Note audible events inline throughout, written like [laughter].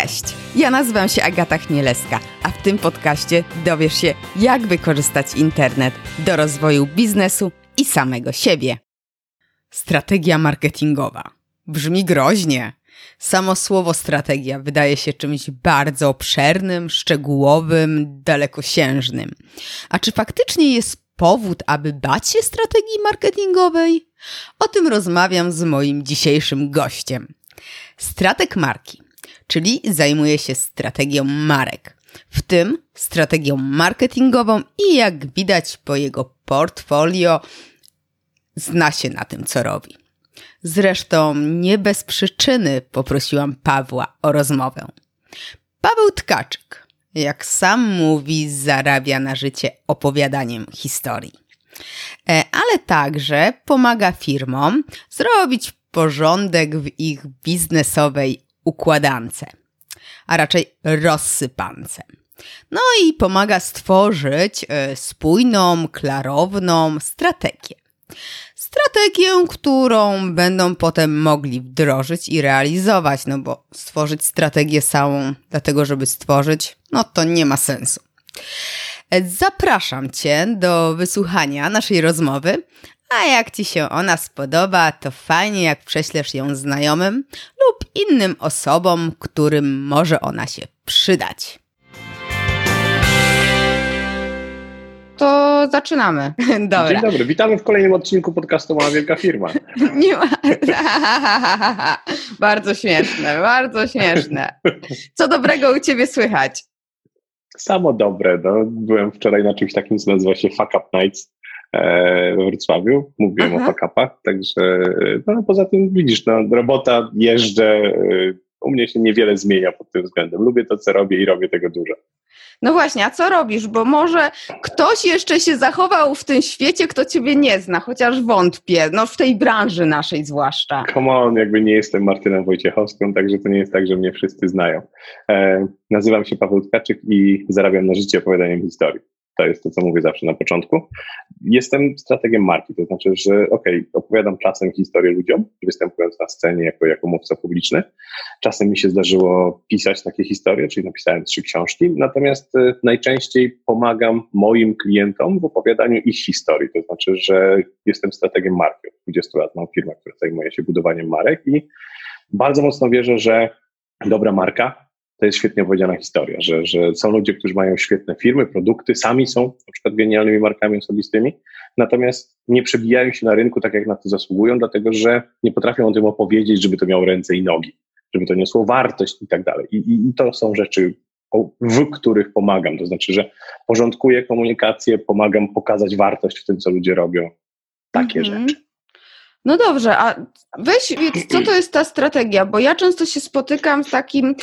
Cześć, ja nazywam się Agata Chmielewska, a w tym podcaście dowiesz się, jak wykorzystać internet do rozwoju biznesu i samego siebie. Strategia marketingowa. Brzmi groźnie. Samo słowo strategia wydaje się czymś bardzo obszernym, szczegółowym, dalekosiężnym. A czy faktycznie jest powód, aby bać się strategii marketingowej? O tym rozmawiam z moim dzisiejszym gościem. Strateg marki czyli zajmuje się strategią marek, w tym strategią marketingową i jak widać po jego portfolio, zna się na tym, co robi. Zresztą nie bez przyczyny poprosiłam Pawła o rozmowę. Paweł Tkaczyk, jak sam mówi, zarabia na życie opowiadaniem historii. E, ale także pomaga firmom zrobić porządek w ich biznesowej układance, a raczej rozsypance. No i pomaga stworzyć e, spójną, klarowną strategię. Strategię, którą będą potem mogli wdrożyć i realizować, no bo stworzyć strategię samą, dlatego żeby stworzyć, no to nie ma sensu. E, zapraszam Cię do wysłuchania naszej rozmowy, a jak Ci się ona spodoba, to fajnie jak prześlesz ją znajomym lub innym osobom, którym może ona się przydać. To zaczynamy. [laughs] Dobra. Dzień dobry, witamy w kolejnym odcinku podcastu Mała Wielka Firma. [laughs] Nie ma. [laughs] bardzo śmieszne, bardzo śmieszne. Co dobrego u Ciebie słychać? Samo dobre. No. Byłem wczoraj na czymś takim, co nazywa się Fuck Up Nights we Wrocławiu. Mówiłem Aha. o fakapach, także no, poza tym widzisz, no, robota, jeżdżę, e, u mnie się niewiele zmienia pod tym względem. Lubię to, co robię i robię tego dużo. No właśnie, a co robisz? Bo może ktoś jeszcze się zachował w tym świecie, kto ciebie nie zna, chociaż wątpię, no w tej branży naszej zwłaszcza. Come on, jakby nie jestem Martyną Wojciechowską, także to nie jest tak, że mnie wszyscy znają. E, nazywam się Paweł Tkaczyk i zarabiam na życie opowiadaniem historii. To jest to, co mówię zawsze na początku. Jestem strategiem marki, to znaczy, że ok, opowiadam czasem historię ludziom, występując na scenie jako, jako mówca publiczny. Czasem mi się zdarzyło pisać takie historie, czyli napisałem trzy książki, natomiast e, najczęściej pomagam moim klientom w opowiadaniu ich historii, to znaczy, że jestem strategiem marki. Od 20 lat mam firmę, która zajmuje się budowaniem marek i bardzo mocno wierzę, że dobra marka to jest świetnie opowiedziana historia, że, że są ludzie, którzy mają świetne firmy, produkty, sami są na przykład genialnymi markami osobistymi, natomiast nie przebijają się na rynku tak, jak na to zasługują, dlatego że nie potrafią o tym opowiedzieć, żeby to miało ręce i nogi, żeby to niosło wartość i tak dalej. I, i, i to są rzeczy, w których pomagam, to znaczy, że porządkuję komunikację, pomagam pokazać wartość w tym, co ludzie robią. Takie mhm. rzeczy. No dobrze, a weź, co to jest ta strategia? Bo ja często się spotykam z takim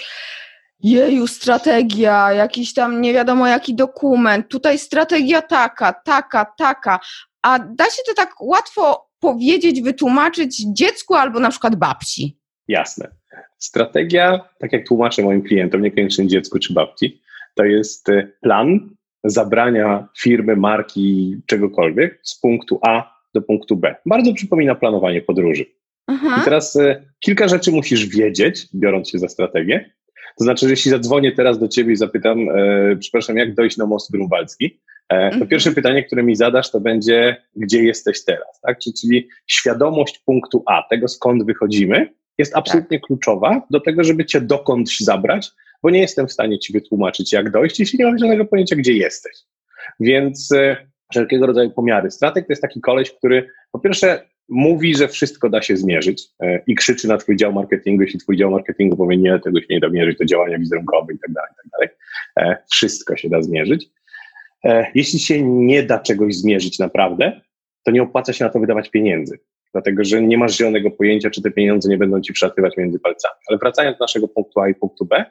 jeju, strategia, jakiś tam nie wiadomo jaki dokument, tutaj strategia taka, taka, taka, a da się to tak łatwo powiedzieć, wytłumaczyć dziecku albo na przykład babci? Jasne. Strategia, tak jak tłumaczę moim klientom, niekoniecznie dziecku czy babci, to jest e, plan zabrania firmy, marki, czegokolwiek z punktu A do punktu B. Bardzo przypomina planowanie podróży. Aha. I teraz y, kilka rzeczy musisz wiedzieć, biorąc się za strategię, to znaczy, że jeśli zadzwonię teraz do ciebie i zapytam, e, przepraszam, jak dojść na most grunwaldzki, e, to mhm. pierwsze pytanie, które mi zadasz, to będzie, gdzie jesteś teraz, tak? Czyli świadomość punktu A, tego skąd wychodzimy, jest absolutnie tak. kluczowa do tego, żeby cię dokądś zabrać, bo nie jestem w stanie ci wytłumaczyć, jak dojść, jeśli nie mam żadnego pojęcia, gdzie jesteś. Więc e, wszelkiego rodzaju pomiary. Strateg to jest taki koleś, który po pierwsze mówi, że wszystko da się zmierzyć e, i krzyczy na twój dział marketingu, jeśli twój dział marketingu powie nie, tego się nie da mierzyć, to działania wizerunkowe i tak dalej, i tak dalej. E, wszystko się da zmierzyć. E, jeśli się nie da czegoś zmierzyć naprawdę, to nie opłaca się na to wydawać pieniędzy, dlatego że nie masz zielonego pojęcia, czy te pieniądze nie będą ci przelatywać między palcami. Ale wracając do naszego punktu A i punktu B,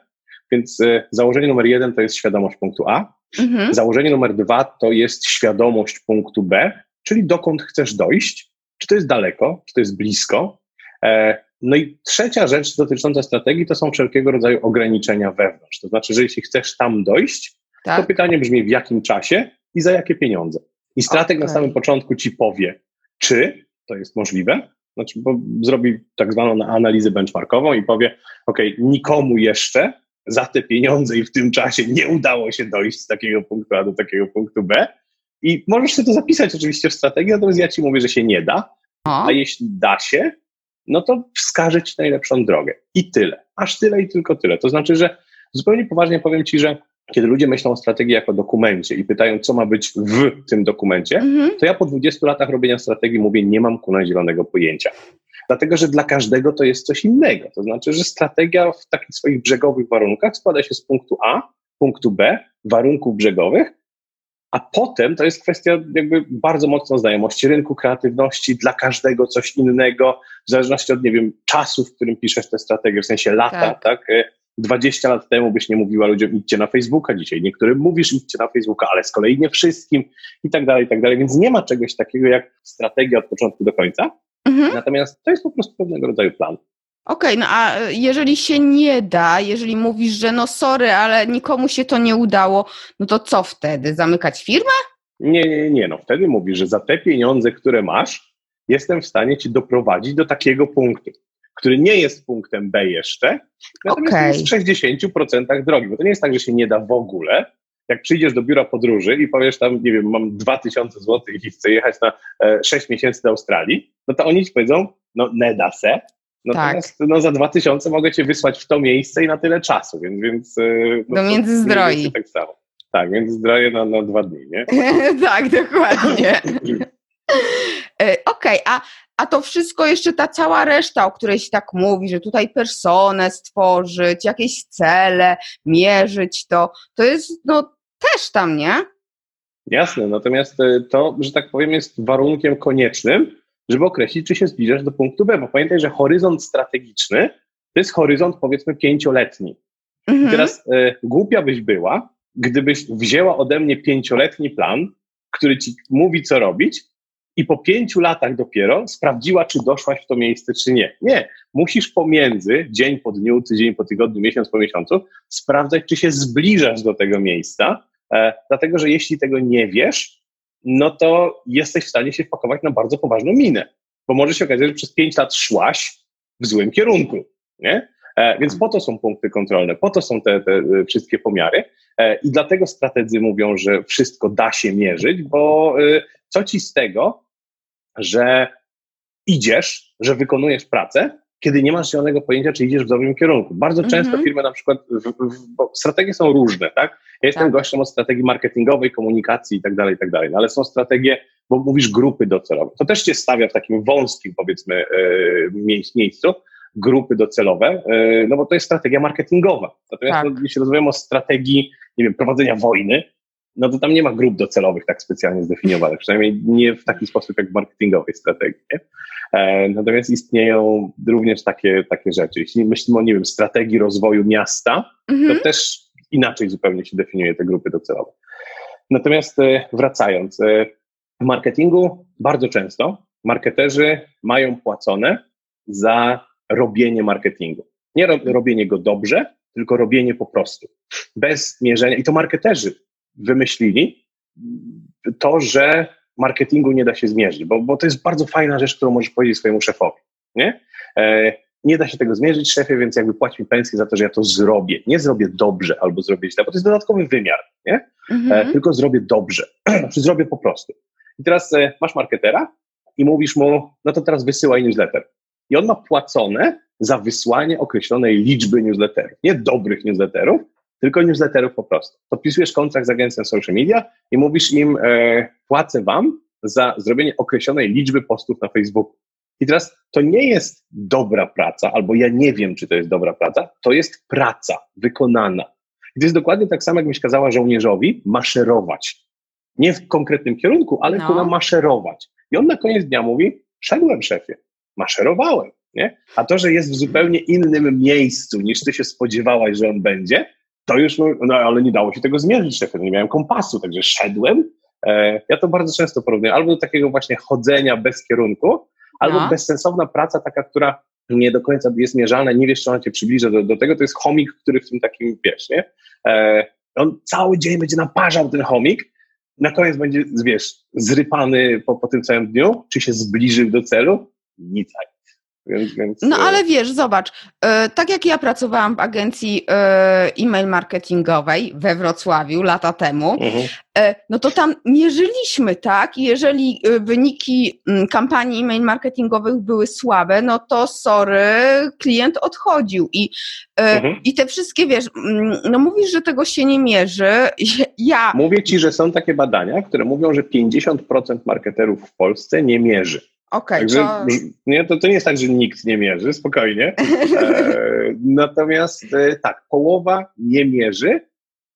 więc założenie numer jeden to jest świadomość punktu A. Mhm. Założenie numer dwa to jest świadomość punktu B, czyli dokąd chcesz dojść czy to jest daleko, czy to jest blisko. E, no i trzecia rzecz dotycząca strategii to są wszelkiego rodzaju ograniczenia wewnątrz. To znaczy, że jeśli chcesz tam dojść, tak. to pytanie brzmi w jakim czasie i za jakie pieniądze. I strateg okay. na samym początku ci powie, czy to jest możliwe, znaczy, bo zrobi tak zwaną analizę benchmarkową i powie, OK, nikomu jeszcze za te pieniądze i w tym czasie nie udało się dojść z takiego punktu A do takiego punktu B. I możesz sobie to zapisać oczywiście w strategii, natomiast ja ci mówię, że się nie da. A jeśli da się, no to wskaże ci najlepszą drogę. I tyle. Aż tyle i tylko tyle. To znaczy, że zupełnie poważnie powiem ci, że kiedy ludzie myślą o strategii jako dokumencie i pytają, co ma być w tym dokumencie, mhm. to ja po 20 latach robienia strategii mówię, nie mam kuna zielonego pojęcia. Dlatego, że dla każdego to jest coś innego. To znaczy, że strategia w takich swoich brzegowych warunkach składa się z punktu A, punktu B, warunków brzegowych, a potem to jest kwestia jakby bardzo mocno znajomości rynku, kreatywności, dla każdego coś innego, w zależności od, nie wiem, czasu, w którym piszesz tę strategię, w sensie lata, tak? tak? 20 lat temu byś nie mówiła ludziom idźcie na Facebooka, dzisiaj niektórym mówisz idźcie na Facebooka, ale z kolei nie wszystkim i tak dalej, i tak dalej, więc nie ma czegoś takiego jak strategia od początku do końca, mhm. natomiast to jest po prostu pewnego rodzaju plan. Okej, okay, no a jeżeli się nie da, jeżeli mówisz, że no sorry, ale nikomu się to nie udało, no to co wtedy? Zamykać firmę? Nie, nie, nie, no wtedy mówisz, że za te pieniądze, które masz, jestem w stanie ci doprowadzić do takiego punktu który nie jest punktem B jeszcze, natomiast okay. jest w 60% drogi, bo to nie jest tak, że się nie da w ogóle. Jak przyjdziesz do biura podróży i powiesz tam, nie wiem, mam 2000 zł i chcę jechać na 6 e, miesięcy do Australii, no to oni ci powiedzą, no nie da se, Natomiast tak. no, za 2000 mogę cię wysłać w to miejsce i na tyle czasu, więc. więc e, no, Do Międzyzdroi. Tak samo. Tak, Międzyzdroje na, na dwa dni, nie? [laughs] tak, dokładnie. [laughs] E, okej, okay, a a to wszystko jeszcze ta cała reszta, o której się tak mówi, że tutaj personę stworzyć, jakieś cele, mierzyć to, to jest no też tam, nie? Jasne, natomiast e, to, że tak powiem, jest warunkiem koniecznym, żeby określić, czy się zbliżasz do punktu B, bo pamiętaj, że horyzont strategiczny to jest horyzont powiedzmy pięcioletni. Mhm. I teraz e, głupia byś była, gdybyś wzięła ode mnie pięcioletni plan, który ci mówi, co robić, i po pięciu latach dopiero sprawdziła, czy doszłaś w to miejsce, czy nie. Nie. Musisz pomiędzy, dzień po dniu, tydzień po tygodniu, miesiąc po miesiącu, sprawdzać, czy się zbliżasz do tego miejsca, e, dlatego że jeśli tego nie wiesz, no to jesteś w stanie się wpakować na bardzo poważną minę, bo może się okazać, że przez pięć lat szłaś w złym kierunku, nie? E, więc po to są punkty kontrolne, po to są te, te e, wszystkie pomiary e, i dlatego strategzy mówią, że wszystko da się mierzyć, bo co ci z tego, że idziesz, że wykonujesz pracę, kiedy nie masz zielonego pojęcia, czy idziesz w dobrym kierunku. Bardzo mm -hmm. często firmy na przykład, w, w, bo strategie są różne, tak? Ja jestem tak. gościem od strategii marketingowej, komunikacji i tak dalej, i tak dalej, no, ale są strategie, bo mówisz grupy docelowe. To też cię stawia w takim wąskim, powiedzmy, e, miejscu, grupy docelowe, e, no bo to jest strategia marketingowa. Natomiast tak. no, jeśli rozmawiamy o strategii, nie wiem, prowadzenia wojny, no to tam nie ma grup docelowych tak specjalnie zdefiniowanych, przynajmniej nie w taki sposób jak w marketingowej strategii. E, natomiast istnieją również takie, takie rzeczy. Jeśli myślimy o, nie wiem, strategii rozwoju miasta, mhm. to też inaczej zupełnie się definiuje te grupy docelowe. Natomiast e, wracając, e, w marketingu bardzo często marketerzy mają płacone za robienie marketingu. Nie robienie go dobrze, tylko robienie po prostu. Bez mierzenia. I to marketerzy wymyślili to, że marketingu nie da się zmierzyć, bo, bo to jest bardzo fajna rzecz, którą możesz powiedzieć swojemu szefowi. Nie? E, nie da się tego zmierzyć, szefie, więc jakby płać mi pensję za to, że ja to zrobię. Nie zrobię dobrze albo zrobię źle, bo to jest dodatkowy wymiar, nie? E, mhm. tylko zrobię dobrze, [clears throat] czy zrobię po prostu. I teraz e, masz marketera i mówisz mu, no to teraz wysyłaj newsletter. I on ma płacone za wysłanie określonej liczby newsletterów. Nie dobrych newsletterów, tylko newsletterów po prostu. Podpisujesz kontrakt z agencją social media i mówisz im, e, płacę wam za zrobienie określonej liczby postów na Facebooku. I teraz to nie jest dobra praca, albo ja nie wiem, czy to jest dobra praca, to jest praca wykonana. To jest dokładnie tak samo, jakbyś kazała żołnierzowi maszerować. Nie w konkretnym kierunku, ale no. tylko maszerować. I on na koniec dnia mówi, szedłem szefie, maszerowałem. Nie? A to, że jest w zupełnie innym miejscu niż ty się spodziewałaś, że on będzie, to już, no, no ale nie dało się tego zmierzyć, szefie, nie miałem kompasu, także szedłem. E, ja to bardzo często porównuję, albo do takiego właśnie chodzenia bez kierunku, albo no. bezsensowna praca taka, która nie do końca jest mierzalna, nie wiesz, czy ona cię przybliża do, do tego, to jest chomik, który w tym takim, wiesz, nie? E, on cały dzień będzie naparzał ten chomik, na koniec będzie, wiesz, zrypany po, po tym całym dniu, czy się zbliżył do celu? Nic, Więc, więc, no ale wiesz, zobacz, tak jak ja pracowałam w agencji e-mail marketingowej we Wrocławiu lata temu, mhm. no to tam mierzyliśmy, tak? Jeżeli wyniki kampanii e-mail marketingowych były słabe, no to sorry, klient odchodził i, mhm. i te wszystkie, wiesz, no mówisz, że tego się nie mierzy, [laughs] ja... Mówię ci, że są takie badania, które mówią, że 50% marketerów w Polsce nie mierzy. Okej, okay, to... Nie, to, to nie jest tak, że nikt nie mierzy, spokojnie. [laughs] E, natomiast e, tak, połowa nie mierzy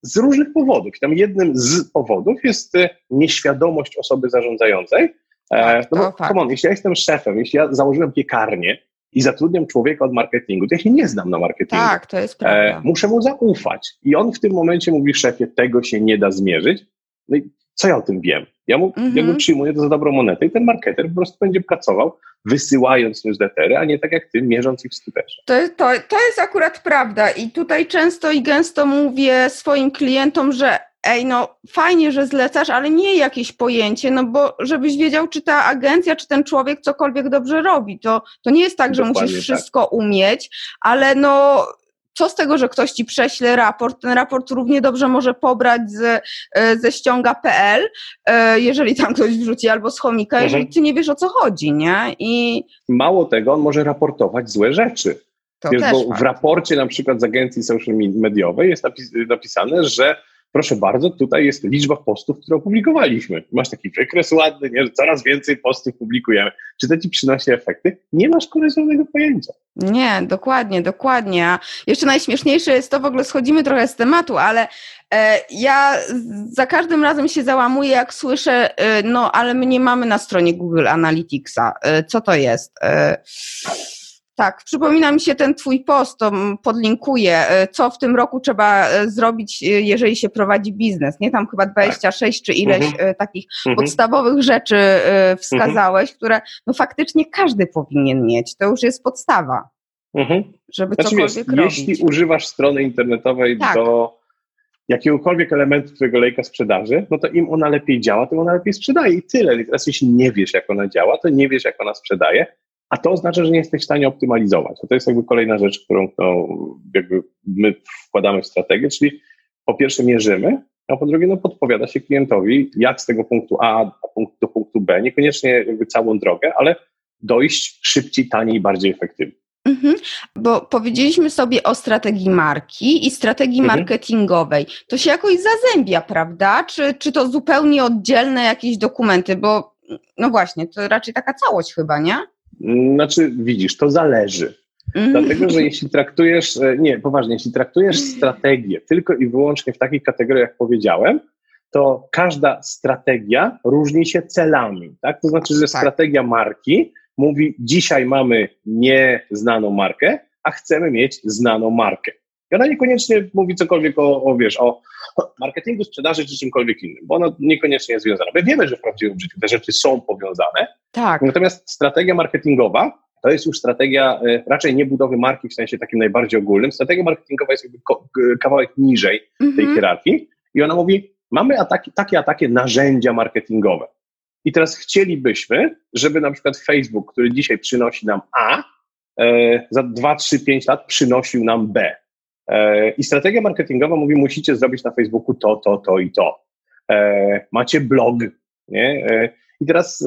z różnych powodów. I tam jednym z powodów jest e, nieświadomość osoby zarządzającej. E, tak, no bo, come on, jeśli ja jestem szefem, jeśli ja założyłem piekarnię i zatrudniam człowieka od marketingu, to ja się nie znam na marketingu. Tak, to jest prawda. E, muszę mu zaufać. I on w tym momencie mówi szefie, tego się nie da zmierzyć. No i co ja o tym wiem? Ja mu, mm -hmm. ja mu przyjmuję to za dobrą monetę i ten marketer po prostu będzie pracował, wysyłając newslettery, a nie tak jak ty, mierząc ich skutecznie. To, to, to jest akurat prawda i tutaj często i gęsto mówię swoim klientom, że ej, no fajnie, że zlecasz, ale nie jakieś pojęcie, no bo żebyś wiedział, czy ta agencja, czy ten człowiek cokolwiek dobrze robi. To, to nie jest tak, że Dokładnie musisz tak. wszystko umieć, ale no co z tego, że ktoś ci prześle raport? Ten raport równie dobrze może pobrać z, e, ze ściąga.pl, e, jeżeli tam ktoś wrzuci, albo z chomika, mhm. jeżeli ty nie wiesz o co chodzi, nie? I... Mało tego, on może raportować złe rzeczy. To Wiesz, bo w raporcie na przykład z agencji social mediowej jest napis napisane, że proszę bardzo, tutaj jest liczba postów, które opublikowaliśmy. Masz taki wykres ładny, nie, że coraz więcej postów publikujemy. Czy to ci przynosi efekty? Nie masz koleżanego pojęcia. Nie, dokładnie, dokładnie. A jeszcze najśmieszniejsze jest to, w ogóle schodzimy trochę z tematu, ale e, ja za każdym razem się załamuję, jak słyszę, e, no ale my nie mamy na stronie Google Analyticsa. E, co to jest? Tak, przypomina mi się ten Twój post, to podlinkuję, e, co w tym roku trzeba e, zrobić, e, jeżeli się prowadzi biznes. Nie tam chyba 26 tak. czy ileś mhm. takich mhm. podstawowych rzeczy wskazałeś, mhm. które no faktycznie każdy powinien mieć. To już jest podstawa, mhm. żeby znaczy, cokolwiek wiesz, robić. Jeśli używasz strony internetowej tak. do jakiegokolwiek elementu twojego lejka sprzedaży, no to im ona lepiej działa, tym ona lepiej sprzedaje i tyle. I teraz jeśli nie wiesz, jak ona działa, to nie wiesz, jak ona sprzedaje, a to oznacza, że nie jesteś w stanie optymalizować. To jest jakby kolejna rzecz, którą no, jakby my wkładamy w strategię, czyli po pierwsze mierzymy, a po drugie no, podpowiada się klientowi, jak z tego punktu A do punktu B, niekoniecznie jakby całą drogę, ale dojść szybciej, taniej, bardziej efektywnie. Mhm, bo powiedzieliśmy sobie o strategii marki i strategii mhm. marketingowej. To się jakoś zazębia, prawda? Czy, czy to zupełnie oddzielne jakieś dokumenty? Bo no właśnie, to raczej taka całość chyba, nie? Znaczy, widzisz, to zależy. Mm. Dlatego, że jeśli traktujesz, e, nie, poważnie, jeśli traktujesz strategię tylko i wyłącznie w takich kategoriach, jak powiedziałem, to każda strategia różni się celami. Tak? To znaczy, że tak. strategia marki mówi, dzisiaj mamy nieznaną markę, a chcemy mieć znaną markę. I ona niekoniecznie mówi cokolwiek o, o, wiesz, o marketingu, sprzedaży czy czymkolwiek innym, bo ona niekoniecznie jest związana. My wiemy, że w prawdziwym życiu te rzeczy są powiązane. Tak. Natomiast strategia marketingowa to jest już strategia e, raczej nie budowy marki w sensie takim najbardziej ogólnym. Strategia marketingowa jest jakby kawałek niżej tej mhm. hierarchii i ona mówi, mamy ataki, takie, a takie narzędzia marketingowe. I teraz chcielibyśmy, żeby na przykład Facebook, który dzisiaj przynosi nam A, e, za 2, 3, 5 lat przynosił nam B. E, I strategia marketingowa mówi, musicie zrobić na Facebooku to, to, to i to. E, macie blog, nie? E, I teraz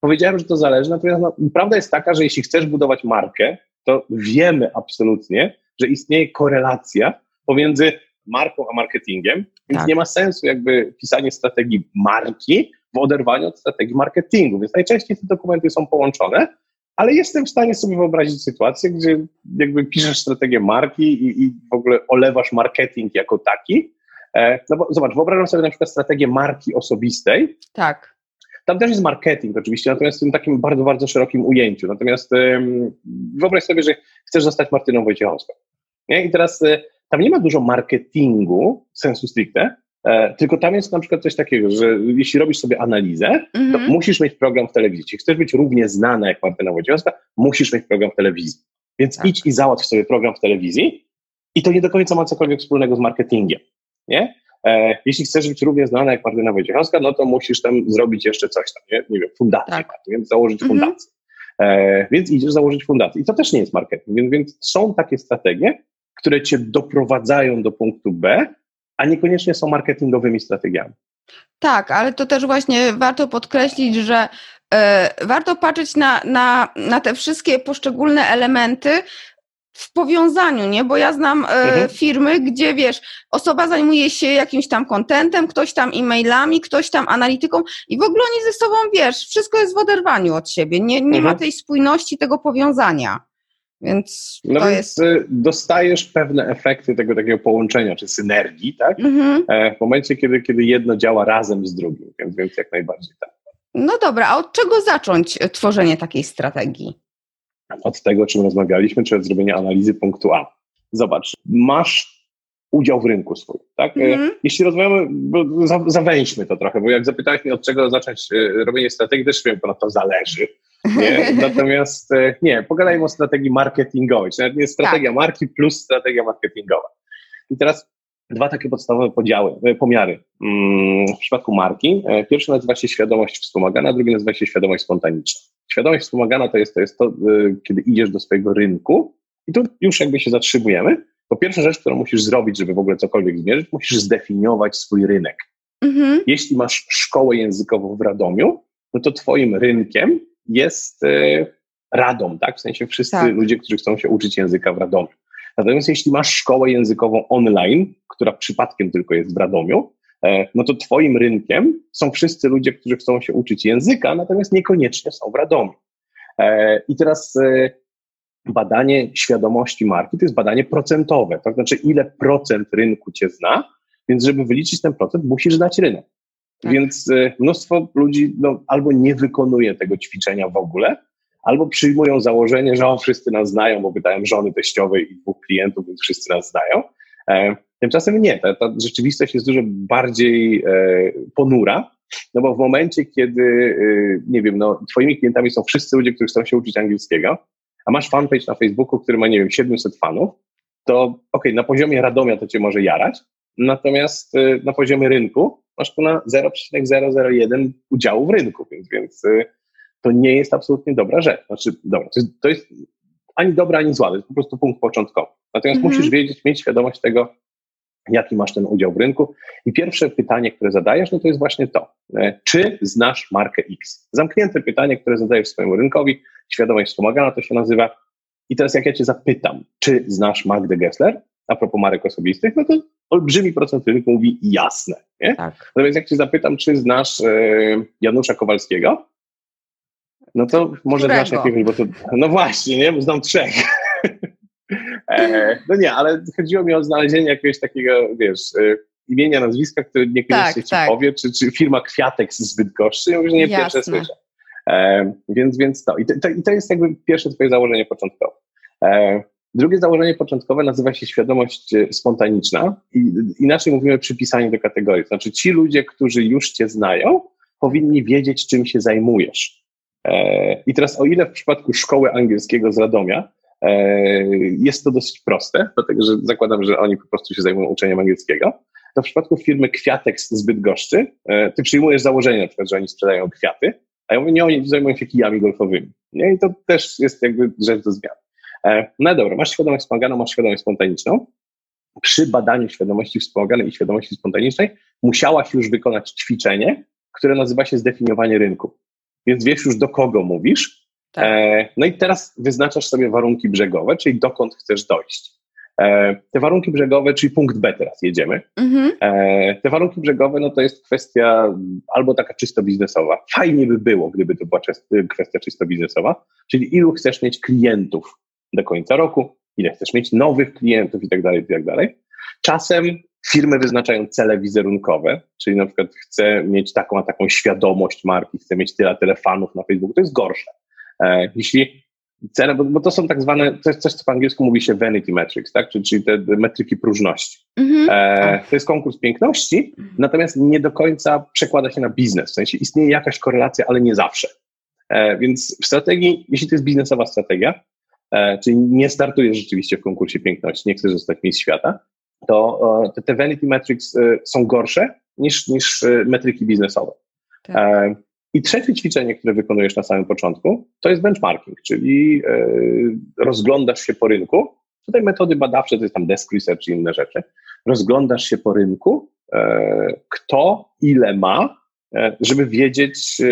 powiedziałem, że to zależy, natomiast no, prawda jest taka, że jeśli chcesz budować markę, to wiemy absolutnie, że istnieje korelacja pomiędzy marką a marketingiem, więc tak. nie ma sensu jakby pisanie strategii marki w oderwaniu od strategii marketingu, więc najczęściej te dokumenty są połączone, ale jestem w stanie sobie wyobrazić sytuację, gdzie jakby piszesz strategię marki i, i w ogóle olewasz marketing jako taki. E, no bo zobacz, wyobrażam sobie na przykład strategię marki osobistej. Tak. Tam też jest marketing oczywiście, natomiast w tym takim bardzo, bardzo szerokim ujęciu. Natomiast um, wyobraź sobie, że chcesz zostać Martyną Wojciechowską. Nie? I teraz y, tam nie ma dużo marketingu, sensu stricte, E, tylko tam jest na przykład coś takiego, że jeśli robisz sobie analizę, to mm -hmm. musisz mieć program w telewizji. Jeśli chcesz być równie znana jak Martyna Wojciechowska, musisz mieć program w telewizji. Więc tak. idź i załatw sobie program w telewizji i to nie do końca ma cokolwiek wspólnego z marketingiem. Nie? E, jeśli chcesz być równie znana jak Martyna Wojciechowska, no to musisz tam zrobić jeszcze coś tam, nie, nie wiem, fundację, tak. więc założyć mm -hmm. fundację. E, więc idziesz założyć fundację. I to też nie jest marketing. Więc, więc są takie strategie, które cię doprowadzają do punktu B, a niekoniecznie są marketingowymi strategiami. Tak, ale to też właśnie warto podkreślić, że y, warto patrzeć na, na, na te wszystkie poszczególne elementy w powiązaniu, nie? Bo ja znam y, mhm. firmy, gdzie wiesz, osoba zajmuje się jakimś tam kontentem, ktoś tam e-mailami, ktoś tam analityką i w ogóle oni ze sobą, wiesz, wszystko jest w oderwaniu od siebie. Nie, nie mhm. ma tej spójności, tego powiązania. Więc no to więc jest... Y, dostajesz pewne efekty tego takiego połączenia, czy synergii, tak? Mhm. E, w momencie, kiedy, kiedy jedno działa razem z drugim, więc, więc jak najbardziej tak. No dobra, a od czego zacząć e, tworzenie takiej strategii? Od tego, o czym rozmawialiśmy, czy od zrobienia analizy punktu A. Zobacz, masz udział w rynku swój, tak? Mm-hmm. Jeśli rozmawiamy, bo zawęźmy to trochę, bo jak zapytałeś mnie, od czego zacząć robienie strategii, też wiem, bo na to zależy. Nie? [laughs] Natomiast e, nie, pogadajmy o strategii marketingowej, czyli nawet nie strategia tak. marki plus strategia marketingowa. I teraz dwa takie podstawowe podziały, e, pomiary mm, w przypadku marki. E, pierwszy nazywa się świadomość wspomagana, drugi nazywa się świadomość spontaniczna. Świadomość wspomagana to jest to, jest to kiedy idziesz do swojego rynku i tu już jakby się zatrzymujemy. To pierwsza rzecz, którą musisz zrobić, żeby w ogóle cokolwiek zmierzyć, musisz zdefiniować swój rynek. Mhm. Jeśli masz szkołę językową w Radomiu, no to twoim rynkiem jest e, Radom, tak? W sensie wszyscy tak. ludzie, którzy chcą się uczyć języka w Radomiu. Natomiast jeśli masz szkołę językową online, która przypadkiem tylko jest w Radomiu, e, no to twoim rynkiem są wszyscy ludzie, którzy chcą się uczyć języka, natomiast niekoniecznie są w Radomiu. E, I teraz badanie świadomości marki to jest badanie procentowe, to znaczy ile procent rynku cię zna, więc żeby wyliczyć ten procent, musisz znać rynek. Tak. Więc y, mnóstwo ludzi no, albo nie wykonuje tego ćwiczenia w ogóle, albo przyjmują założenie, że o, wszyscy nas znają, bo pytałem żony teściowej i dwóch klientów, więc wszyscy nas znają. E, tymczasem nie, ta, ta, rzeczywistość jest dużo bardziej e, ponura, no bo w momencie, kiedy, y, nie wiem, no, twoimi klientami są wszyscy ludzie, którzy chcą się uczyć angielskiego, a masz fanpage na Facebooku, który ma, nie wiem, 700 fanów, to okej, okay, na poziomie Radomia to cię może jarać, natomiast y, na poziomie rynku masz tu na 0,001 udziału w rynku, więc, więc y, to nie jest absolutnie dobra rzecz. Znaczy, dobra, to jest, to jest ani dobra, ani zła, to jest po prostu punkt początkowy. Natomiast mhm. musisz wiedzieć, mieć świadomość tego, jaki masz ten udział w rynku. I pierwsze pytanie, które zadajesz, no to jest właśnie to, e, czy znasz markę X? Zamknięte pytanie, które zadajesz swojemu rynkowi, świadomość wspomagana to się nazywa. I teraz jak ja cię zapytam, czy znasz Magdę Gessler, a propos marek osobistych, no to olbrzymi procent rynku mówi jasne. Nie? Tak. Natomiast jak cię zapytam, czy znasz e, Janusza Kowalskiego, no to może Którego? znasz jakiegoś, bo to, no właśnie, nie, bo znam trzech. [laughs] e, no nie, ale chodziło mi o znalezienie jakiegoś takiego, wiesz, e, imienia, nazwiska, które niekoniecznie tak, ci tak. powie, czy, czy firma Kwiatek z Bydgoszczy, ja mówię, że nie Jasne. pierwsze słyszę. E, więc, więc to. I to, I to jest jakby pierwsze twoje założenie początkowe. E, drugie założenie początkowe nazywa się świadomość e, spontaniczna i inaczej mówimy przypisanie do kategorii. Znaczy ci ludzie, którzy już cię znają, powinni wiedzieć, czym się zajmujesz. E, I teraz o ile w przypadku szkoły angielskiego z Radomia e, jest to dosyć proste, dlatego że zakładam, że oni po prostu się zajmują uczeniem angielskiego, to w przypadku firmy Kwiatek z Bydgoszczy ty przyjmujesz założenie na przykład, że oni sprzedają kwiaty, a ja mówię, nie, oni zajmują się kijami golfowymi. Nie? I to też jest jakby rzecz do zmian. E, no dobra, masz świadomość wspomaganą, masz świadomość spontaniczną. Przy badaniu świadomości wspomaganej i świadomości spontanicznej musiałaś już wykonać ćwiczenie, które nazywa się zdefiniowanie rynku. Więc wiesz już, do kogo mówisz. Tak. E, no i teraz wyznaczasz sobie warunki brzegowe, czyli dokąd chcesz dojść. E, te warunki brzegowe, czyli punkt B teraz jedziemy. Mhm. Te warunki brzegowe, no to jest kwestia albo taka czysto biznesowa. Fajnie by było, gdyby to była kwestia czysto biznesowa, czyli ilu chcesz mieć klientów do końca roku, ile chcesz mieć nowych klientów i tak dalej, i tak dalej. Czasem firmy wyznaczają cele wizerunkowe, czyli na przykład chcę mieć taką a taką świadomość marki, chcę mieć tyle, tyle fanów na Facebooku, to jest gorsze. E, jeśli cele, bo, bo, to są tak zwane, to jest coś, co po angielsku mówi się vanity metrics, tak? czyli, czyli te metryki próżności. Mm-hmm. E, to jest konkurs piękności, natomiast nie do końca przekłada się na biznes, w sensie istnieje jakaś korelacja, ale nie zawsze. E, więc w strategii, jeśli to jest biznesowa strategia, czyli nie startujesz rzeczywiście w konkursie piękności, nie chcesz zostać miejsc świata, to e, te vanity metrics e, są gorsze niż, niż e, metryki biznesowe. Tak. I trzecie ćwiczenie, które wykonujesz na samym początku, to jest benchmarking, czyli e, rozglądasz się po rynku. Tutaj metody badawcze to jest tam desk research i inne rzeczy. Rozglądasz się po rynku, e, kto ile ma, e, żeby wiedzieć,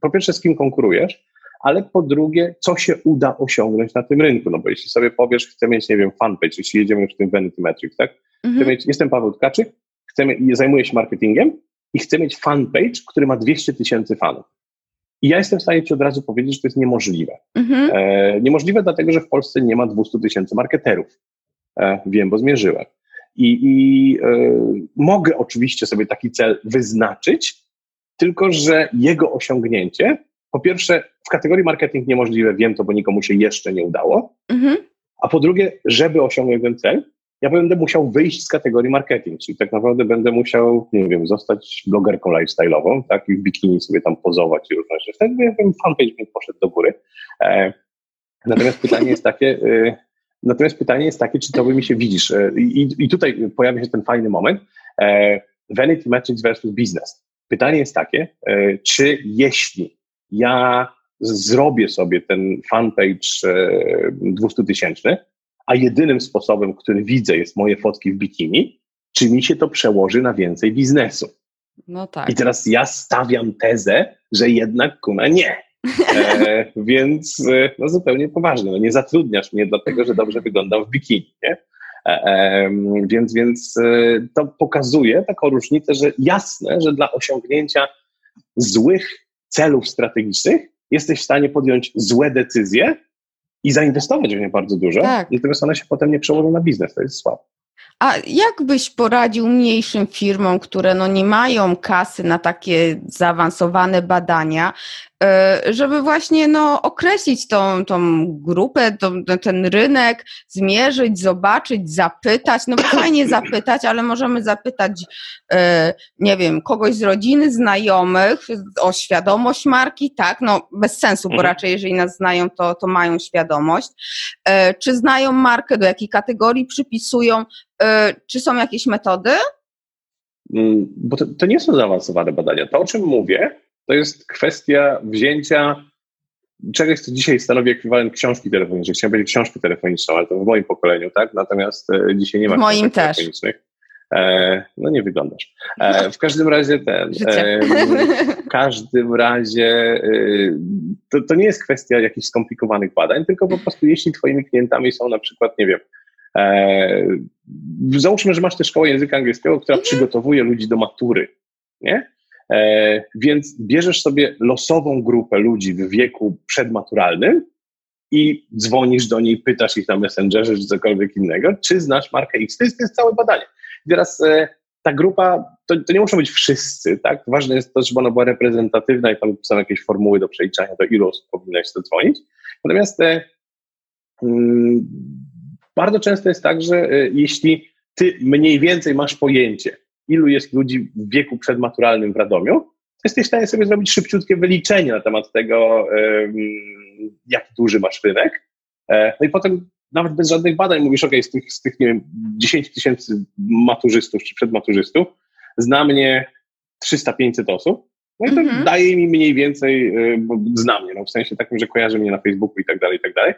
po pierwsze, z kim konkurujesz, ale po drugie, co się uda osiągnąć na tym rynku. No bo jeśli sobie powiesz, chcę mieć, nie wiem, fanpage, jeśli jedziemy już w tym Vanity Metrics, tak? Mhm. Mieć, jestem Paweł Tkaczyk, chcę, zajmuję się marketingiem i chcę mieć fanpage, który ma 200 tysięcy fanów. I ja jestem w stanie Ci od razu powiedzieć, że to jest niemożliwe. Mhm. E, niemożliwe dlatego, że w Polsce nie ma 200 tysięcy marketerów. E, wiem, bo zmierzyłem. I, i e, mogę oczywiście sobie taki cel wyznaczyć, tylko że jego osiągnięcie, po pierwsze, w kategorii marketing niemożliwe, wiem to, bo nikomu się jeszcze nie udało, mhm. a po drugie, żeby osiągnąć ten cel, ja będę musiał wyjść z kategorii marketing, czyli tak naprawdę będę musiał, nie wiem, zostać blogerką lifestyle'ową, tak, i w bikini sobie tam pozować i różne rzeczy. Ja wiem, fanpage mi poszedł do góry. E, natomiast pytanie jest takie, e, natomiast pytanie jest takie, czy to by mi się widzisz. E, i, I tutaj pojawia się ten fajny moment. E, vanity metrics versus business. Pytanie jest takie, e, czy jeśli ja zrobię sobie ten fanpage 200 e, tysięczny, a jedynym sposobem, który widzę, jest moje fotki w bikini, czy mi się to przełoży na więcej biznesu? No tak. I teraz ja stawiam tezę, że jednak kuna nie. E, [laughs] więc e, no zupełnie poważnie, no nie zatrudniasz mnie dlatego, że dobrze wyglądam w bikini, nie? E, więc, więc e, to pokazuje taką różnicę, że jasne, że dla osiągnięcia złych celów strategicznych jesteś w stanie podjąć złe decyzje, i zainwestować w nie bardzo dużo, tak. natomiast one się potem nie przełożą na biznes, to jest słabe. A jak byś poradził mniejszym firmom, które no nie mają kasy na takie zaawansowane badania, E, żeby właśnie no, określić tą, tą grupę, tą, ten rynek, zmierzyć, zobaczyć, zapytać. No fajnie [coughs] zapytać, ale możemy zapytać, e, nie wiem, kogoś z rodziny, znajomych o świadomość marki, tak? No bez sensu, bo mhm. raczej jeżeli nas znają, to, to mają świadomość. E, czy znają markę, do jakiej kategorii przypisują, czy są jakieś metody? Mm, bo to, to nie są zaawansowane badania. To, o czym mówię, to jest kwestia wzięcia czegoś, co dzisiaj stanowi ekwiwalent książki telefonicznej. Chciałem powiedzieć książki telefoniczną, ale to w moim pokoleniu, tak? Natomiast e, dzisiaj nie ma w moim też. telefonicznych. E, no nie wyglądasz. E, [laughs] w każdym razie ten. E, w każdym razie e, to, to nie jest kwestia jakichś skomplikowanych badań, tylko po prostu jeśli twoimi klientami są na przykład, nie wiem, załóżmy, że masz tę szkołę języka angielskiego, która mhm. przygotowuje ludzi do matury, nie? E, więc bierzesz sobie losową grupę ludzi w wieku przedmaturalnym i dzwonisz do niej, pytasz ich na Messengerze czy cokolwiek innego, czy znasz markę X. To jest, to jest całe badanie. I teraz e, ta grupa, to, to, nie muszą być wszyscy, tak? Ważne jest to, żeby ona była reprezentatywna i tam są jakieś formuły do przeliczania, do ilu osób powinnaś dzwonić. Natomiast e, mm, bardzo często jest tak, że e, jeśli ty mniej więcej masz pojęcie, ilu jest ludzi w wieku przedmaturalnym w Radomiu, to jesteś w stanie sobie zrobić szybciutkie wyliczenie na temat tego, jak duży masz rynek. E, no i potem nawet bez żadnych badań mówisz, ok, z tych, z tych nie wiem, 10 tysięcy maturzystów czy przedmaturzystów zna mnie 300-500 osób, no i to -hmm. daje mi mniej więcej, e, bo zna mnie, no w sensie takim, że kojarzy mnie na Facebooku i tak dalej, i tak dalej.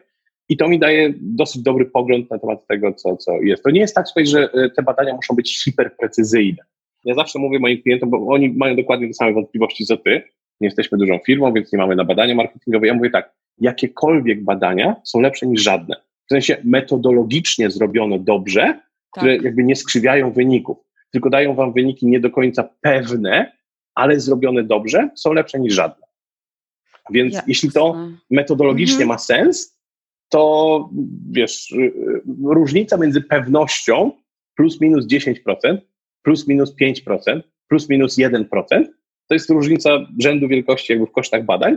I to mi daje dosyć dobry pogląd na temat tego, co, co jest. To nie jest tak, że e, te badania muszą być hiperprecyzyjne. Ja zawsze mówię moim klientom, bo oni mają dokładnie te same wątpliwości co ty. Nie jesteśmy dużą firmą, więc nie mamy na badania marketingowe. Ja mówię tak, jakiekolwiek badania są lepsze niż żadne. W sensie metodologicznie zrobione dobrze, tak. które jakby nie skrzywiają wyników, tylko dają wam wyniki nie do końca pewne, ale zrobione dobrze, są lepsze niż żadne. Więc ja, jeśli to metodologicznie mhm. ma sens, to wiesz, y, y, różnica między pewnością plus minus 10%, plus minus 5%, plus minus 1%, to jest różnica rzędu wielkości jakby w kosztach badań.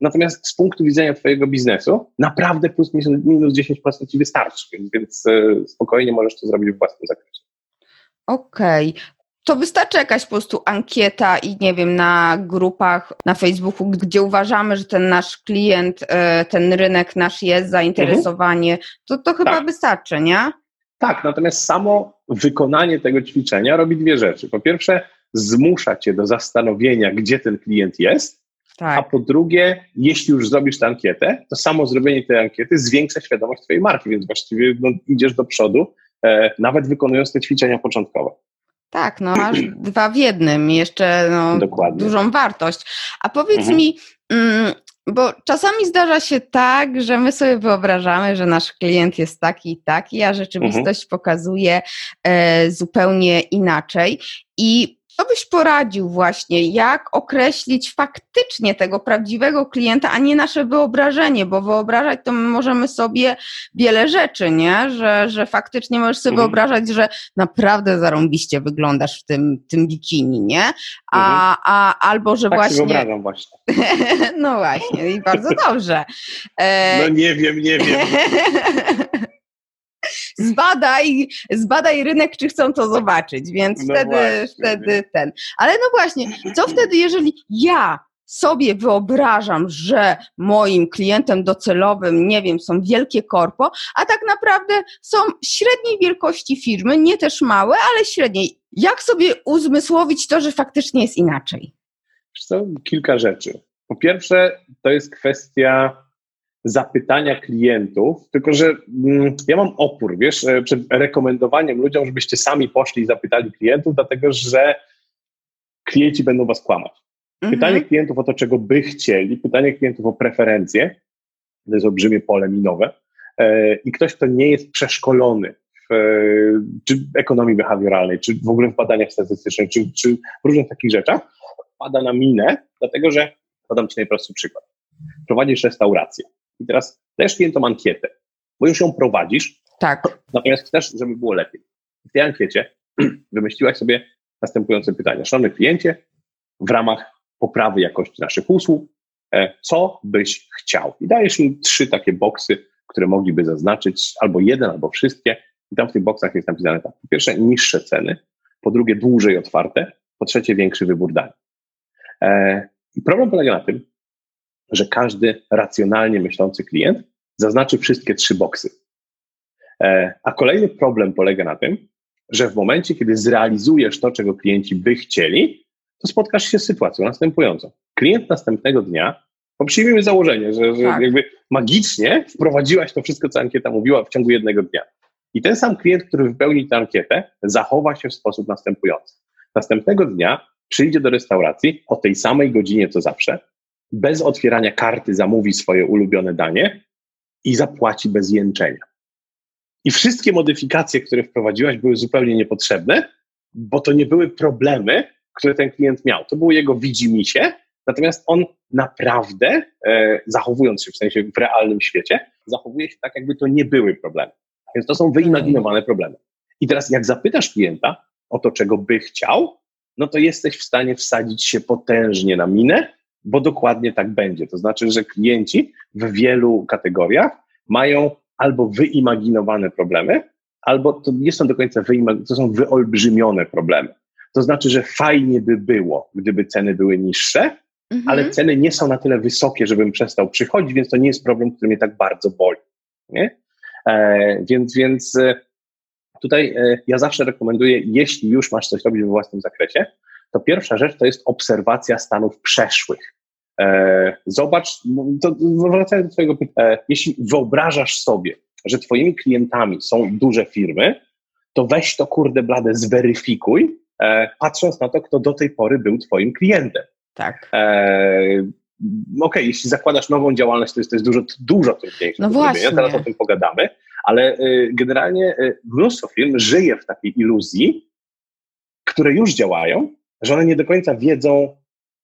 Natomiast z punktu widzenia Twojego biznesu, naprawdę plus minus 10% Ci wystarczy, więc, więc y, spokojnie możesz to zrobić w własnym zakresie. Okej. To wystarczy jakaś po prostu ankieta i nie wiem, na grupach na Facebooku, gdzie uważamy, że ten nasz klient, e, ten rynek nasz jest, zainteresowanie, mhm. to, to chyba tak. wystarczy, nie? Tak, natomiast samo wykonanie tego ćwiczenia robi dwie rzeczy. Po pierwsze, zmusza cię do zastanowienia, gdzie ten klient jest, tak. a po drugie, jeśli już zrobisz tę ankietę, to samo zrobienie tej ankiety zwiększa świadomość twojej marki, więc właściwie no, idziesz do przodu, e, nawet wykonując te ćwiczenia początkowe. Tak, no masz dwa w jednym, jeszcze no, dużą wartość. A powiedz mhm. mi, mm, bo czasami zdarza się tak, że my sobie wyobrażamy, że nasz klient jest taki i taki, a rzeczywistość mhm. pokazuje e, zupełnie inaczej. I co byś poradził właśnie, jak określić faktycznie tego prawdziwego klienta, a nie nasze wyobrażenie, bo wyobrażać to my możemy sobie wiele rzeczy, nie? Że, że faktycznie możesz sobie mhm. wyobrażać, że naprawdę zarąbiście wyglądasz w tym, tym bikini, nie? A, mhm. a albo, że tak właśnie... Tak wyobrażam właśnie. [laughs] no właśnie, i bardzo dobrze. E... No nie wiem, nie wiem. [laughs] zbadaj, zbadaj rynek, czy chcą to zobaczyć, więc no wtedy, właśnie, wtedy ten. Ale no właśnie, co wtedy, jeżeli ja sobie wyobrażam, że moim klientem docelowym, nie wiem, są wielkie korpo, a tak naprawdę są średniej wielkości firmy, nie też małe, ale średniej. Jak sobie uzmysłowić to, że faktycznie jest inaczej? Co, kilka rzeczy. Po pierwsze, to jest kwestia zapytania klientów, tylko że mm, ja mam opór, wiesz, e, przed rekomendowaniem ludziom, żebyście sami poszli i zapytali klientów, dlatego że klienci będą was kłamać. Mhm. Pytanie klientów o to, czego by chcieli, pytanie klientów o preferencje, to jest olbrzymie pole minowe e, i ktoś, kto nie jest przeszkolony w czy ekonomii behawioralnej, czy w ogóle w badaniach statystycznych, czy, czy w różnych takich rzeczach, pada na minę, dlatego że, podam Ci najprostszy przykład. Prowadzisz restaurację i teraz też klientom ankietę, bo już ją prowadzisz. Tak. Natomiast chcesz, żeby było lepiej. W tej ankiecie [clears throat] wymyśliłaś sobie następujące pytania. Szanowny kliencie, w ramach poprawy jakości naszych usług, e, co byś chciał? I dajesz im trzy takie boksy, które mogliby zaznaczyć, albo jeden, albo wszystkie. I tam w tych boksach jest napisane tak. Po pierwsze, niższe ceny, po drugie, dłużej otwarte, po trzecie, większy wybór dań. E, I problem polega na tym, że każdy racjonalnie myślący klient zaznaczy wszystkie trzy boksy. E, a kolejny problem polega na tym, że w momencie, kiedy zrealizujesz to, czego klienci by chcieli, to spotkasz się z sytuacją następującą. Klient następnego dnia, bo przyjmijmy założenie, że, że tak. jakby magicznie wprowadziłaś to wszystko, co ankieta mówiła w ciągu jednego dnia. I ten sam klient, który wypełni tę ankietę, zachowa się w sposób następujący. Następnego dnia przyjdzie do restauracji o tej samej godzinie co zawsze, bez otwierania karty zamówi swoje ulubione danie i zapłaci bez jęczenia. I wszystkie modyfikacje, które wprowadziłaś, były zupełnie niepotrzebne, bo to nie były problemy, które ten klient miał. To było jego widzimisię, natomiast on naprawdę, e, zachowując się w sensie w realnym świecie, zachowuje się tak, jakby to nie były problemy. Więc to są wyimaginowane problemy. I teraz, jak zapytasz klienta o to, czego by chciał, no to jesteś w stanie wsadzić się potężnie na minę bo dokładnie tak będzie. To znaczy, że klienci w wielu kategoriach mają albo wyimaginowane problemy, albo to nie są do końca wyimaginowane, to są wyolbrzymione problemy. To znaczy, że fajnie by było, gdyby ceny były niższe, mhm. ale ceny nie są na tyle wysokie, żebym przestał przychodzić, więc to nie jest problem, który mnie tak bardzo boli. Nie? E, więc, więc e, tutaj e, ja zawsze rekomenduję, jeśli już masz coś robić we własnym zakresie, to pierwsza rzecz to jest obserwacja stanów przeszłych. E, zobacz, to wracając do Twojego pytania, e, jeśli wyobrażasz sobie, że Twoimi klientami są duże firmy, to weź to kurde blade, zweryfikuj, e, patrząc na to, kto do tej pory był Twoim klientem. Tak. E, Okej, okay, jeśli zakładasz nową działalność, to jest, to jest dużo, dużo trudniejsze. No właśnie. Teraz o tym pogadamy, ale generalnie mnóstwo firm żyje w takiej iluzji, które już działają, że one nie do końca wiedzą,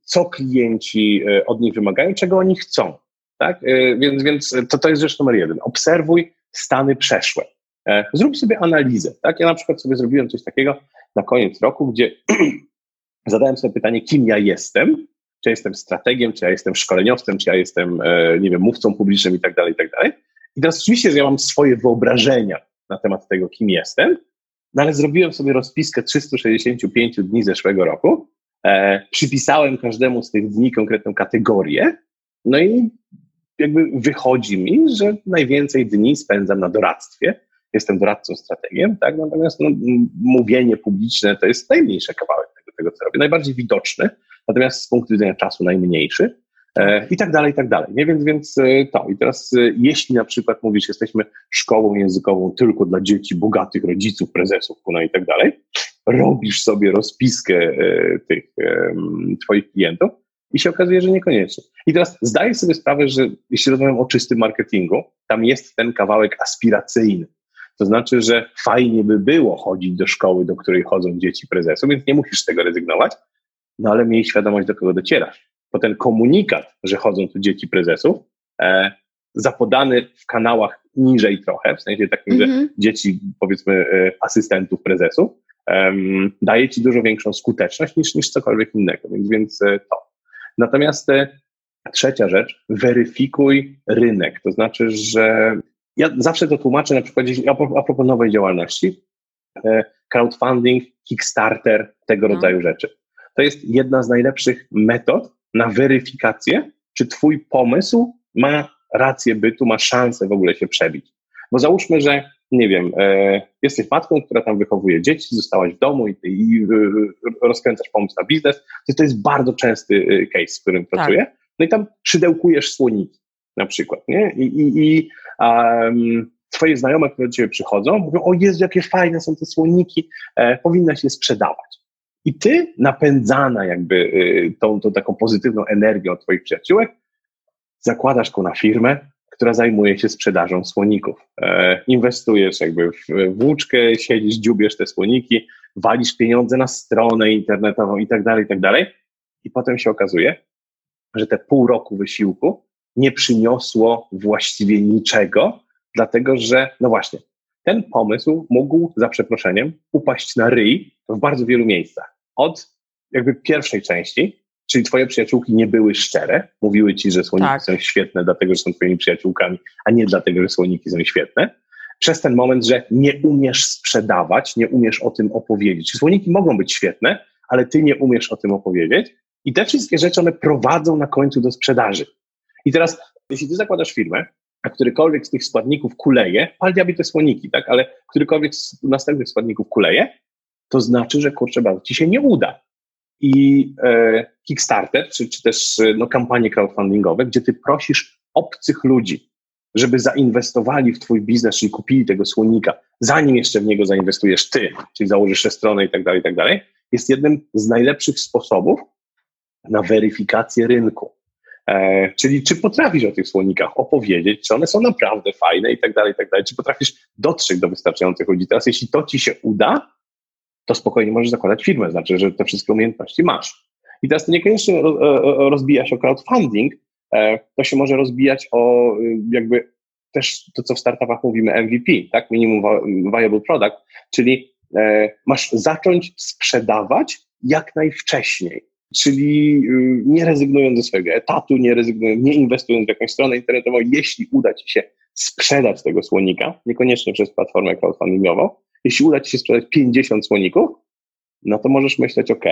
co klienci e, od nich wymagają, czego oni chcą. Tak? E, więc, więc to, to jest rzecz numer jeden. Obserwuj stany przeszłe. E, zrób sobie analizę. Tak? Ja na przykład sobie zrobiłem coś takiego na koniec roku, gdzie [clears throat] zadałem sobie pytanie, kim ja jestem, czy ja jestem strategiem, czy ja jestem szkoleniowcem, czy ja jestem, nie wiem, mówcą publicznym i tak dalej, i tak dalej. I teraz oczywiście, że ja mam swoje wyobrażenia na temat tego, kim jestem, no ale zrobiłem sobie rozpiskę 365 dni zeszłego roku, e, przypisałem każdemu z tych dni konkretną kategorię, no i jakby wychodzi mi, że najwięcej dni spędzam na doradztwie. Jestem doradcą strategiem, tak? Natomiast no, mówienie publiczne to jest najmniejszy kawałek tego, tego, co robię, najbardziej widoczny, natomiast z punktu widzenia czasu najmniejszy. E, I tak dalej, i tak dalej. Nie? Więc, więc e, to. I teraz, e, jeśli na przykład mówisz, jesteśmy szkołą językową tylko dla dzieci bogatych rodziców, prezesów, no i tak dalej, robisz sobie rozpiskę tych Twoich klientów i się okazuje, że niekoniecznie. I teraz zdaję sobie sprawę, że jeśli rozmawiam o czystym marketingu, tam jest ten kawałek aspiracyjny. To znaczy, że fajnie by było chodzić do szkoły, do której chodzą dzieci prezesów, więc nie musisz z tego rezygnować, no ale miej świadomość, do kogo docierasz. Bo ten komunikat, że chodzą tu dzieci prezesów, e, zapodany w kanałach niżej trochę, w sensie takim, mm -hmm. że mhm. dzieci, powiedzmy, e, asystentów prezesów, daje ci dużo większą skuteczność niż, niż cokolwiek innego, więc, więc e, to. Natomiast e, trzecia rzecz, weryfikuj rynek. To znaczy, że ja zawsze to tłumaczę na przykładzie, a propos nowej działalności, crowdfunding, Kickstarter, tego mhm. rodzaju rzeczy. To jest jedna z najlepszych metod na weryfikację, czy Twój pomysł ma rację bytu, ma szansę w ogóle się przebić. Bo załóżmy, że nie wiem, e, jesteś matką, która tam wychowuje dzieci, zostałaś w domu i, i e, rozkręcasz pomysł na biznes, to, to jest bardzo częsty e, case, z którym tak. pracuję. No i tam szydełkujesz słoniki na przykład, nie? I, i, i um, twoje znajome, które do ciebie przychodzą, mówią, o Jezu, jakie fajne są te słoniki, e, powinnaś je sprzedawać. I ty, napędzana jakby y, tą, tą taką pozytywną energią twoich przyjaciółek, zakładasz na firmę, która zajmuje się sprzedażą słoników. E, inwestujesz jakby w włóczkę, siedzisz, dziubiesz te słoniki, walisz pieniądze na stronę internetową i tak dalej, i tak dalej. I potem się okazuje, że te pół roku wysiłku nie przyniosło właściwie niczego, dlatego że, no właśnie, ten pomysł mógł, za przeproszeniem, upaść na ryj w bardzo wielu miejscach. Od jakby pierwszej części, czyli twoje przyjaciółki nie były szczere, mówiły ci, że słoniki tak. są świetne, dlatego że są twoimi przyjaciółkami, a nie dlatego, że słoniki są świetne. Przez ten moment, że nie umiesz sprzedawać, nie umiesz o tym opowiedzieć. Słoniki mogą być świetne, ale ty nie umiesz o tym opowiedzieć. I te wszystkie rzeczy, one prowadzą na końcu do sprzedaży. I teraz, jeśli ty zakładasz firmę, a którykolwiek z tych składników kuleje, pal diabli te słoniki, tak, ale którykolwiek z następnych składników kuleje, to znaczy, że kurczę, bardzo ci się nie uda. I e, Kickstarter, czy, czy też no, kampanie crowdfundingowe, gdzie ty prosisz obcych ludzi, żeby zainwestowali w twój biznes, czyli kupili tego słonika, zanim jeszcze w niego zainwestujesz ty, czyli założysz stronę i tak dalej, i tak dalej, jest jednym z najlepszych sposobów na weryfikację rynku. E, czyli czy potrafisz o tych słonikach opowiedzieć, czy one są naprawdę fajne i tak dalej, i tak dalej, czy potrafisz dotrzeć do wystarczających ludzi. Teraz jeśli to ci się uda, to spokojnie możesz zakładać firmę, znaczy, że te wszystkie umiejętności masz. I teraz to niekoniecznie rozbija się o crowdfunding, e, to się może rozbijać o y, jakby też to, co w startupach mówimy MVP, tak? Minimum Viable Product, czyli e, masz zacząć sprzedawać jak najwcześniej. Czyli y, nie rezygnując ze swojego etatu, nie rezygnując, nie inwestując w jakąś stronę internetową, jeśli uda Ci się sprzedać tego słonika, niekoniecznie przez platformę crowdfundingową, jeśli uda Ci się sprzedać 50 słoników, no to możesz myśleć, OK,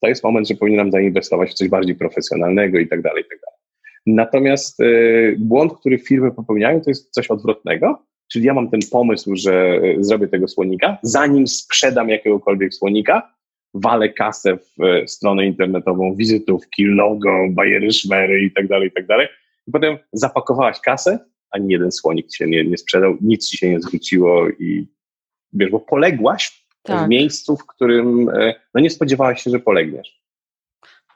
to jest moment, że powinienem zainwestować w coś bardziej profesjonalnego i tak dalej, i tak dalej. Natomiast y, błąd, który firmy popełniają, to jest coś odwrotnego, czyli ja mam ten pomysł, że y, zrobię tego słonika, zanim sprzedam jakiegokolwiek słonika, walę kasę w e, stronę internetową, wizytówki, logo, bajery, szmery i tak dalej, i tak dalej. I potem zapakowałaś kasę, ani jeden słonik się nie, nie sprzedał, nic ci się nie zwróciło i wiesz, bo poległaś tak. w miejscu, w którym e, no nie spodziewałaś się, że polegniesz.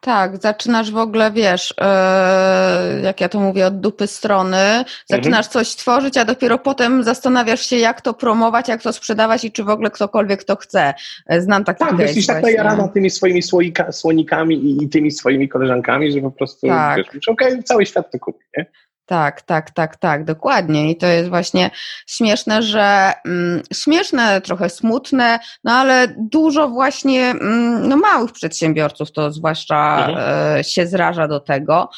Tak, zaczynasz w ogóle, wiesz, yy, jak ja to mówię, od dupy strony, zaczynasz mhm. coś tworzyć, a dopiero potem zastanawiasz się, jak to promować, jak to sprzedawać i czy w ogóle ktokolwiek to chce. E, znam takie Tak, jesteś tak najarana tymi swoimi słoika, słonikami i, i, tymi swoimi koleżankami, że po prostu, tak. wiesz, okej, okay, cały świat to kupi, nie? Tak, tak, tak, tak, dokładnie. I to jest właśnie śmieszne, że mm, śmieszne, trochę smutne, no ale dużo właśnie mm, no, małych przedsiębiorców to zwłaszcza mhm. e, się zraża do tego.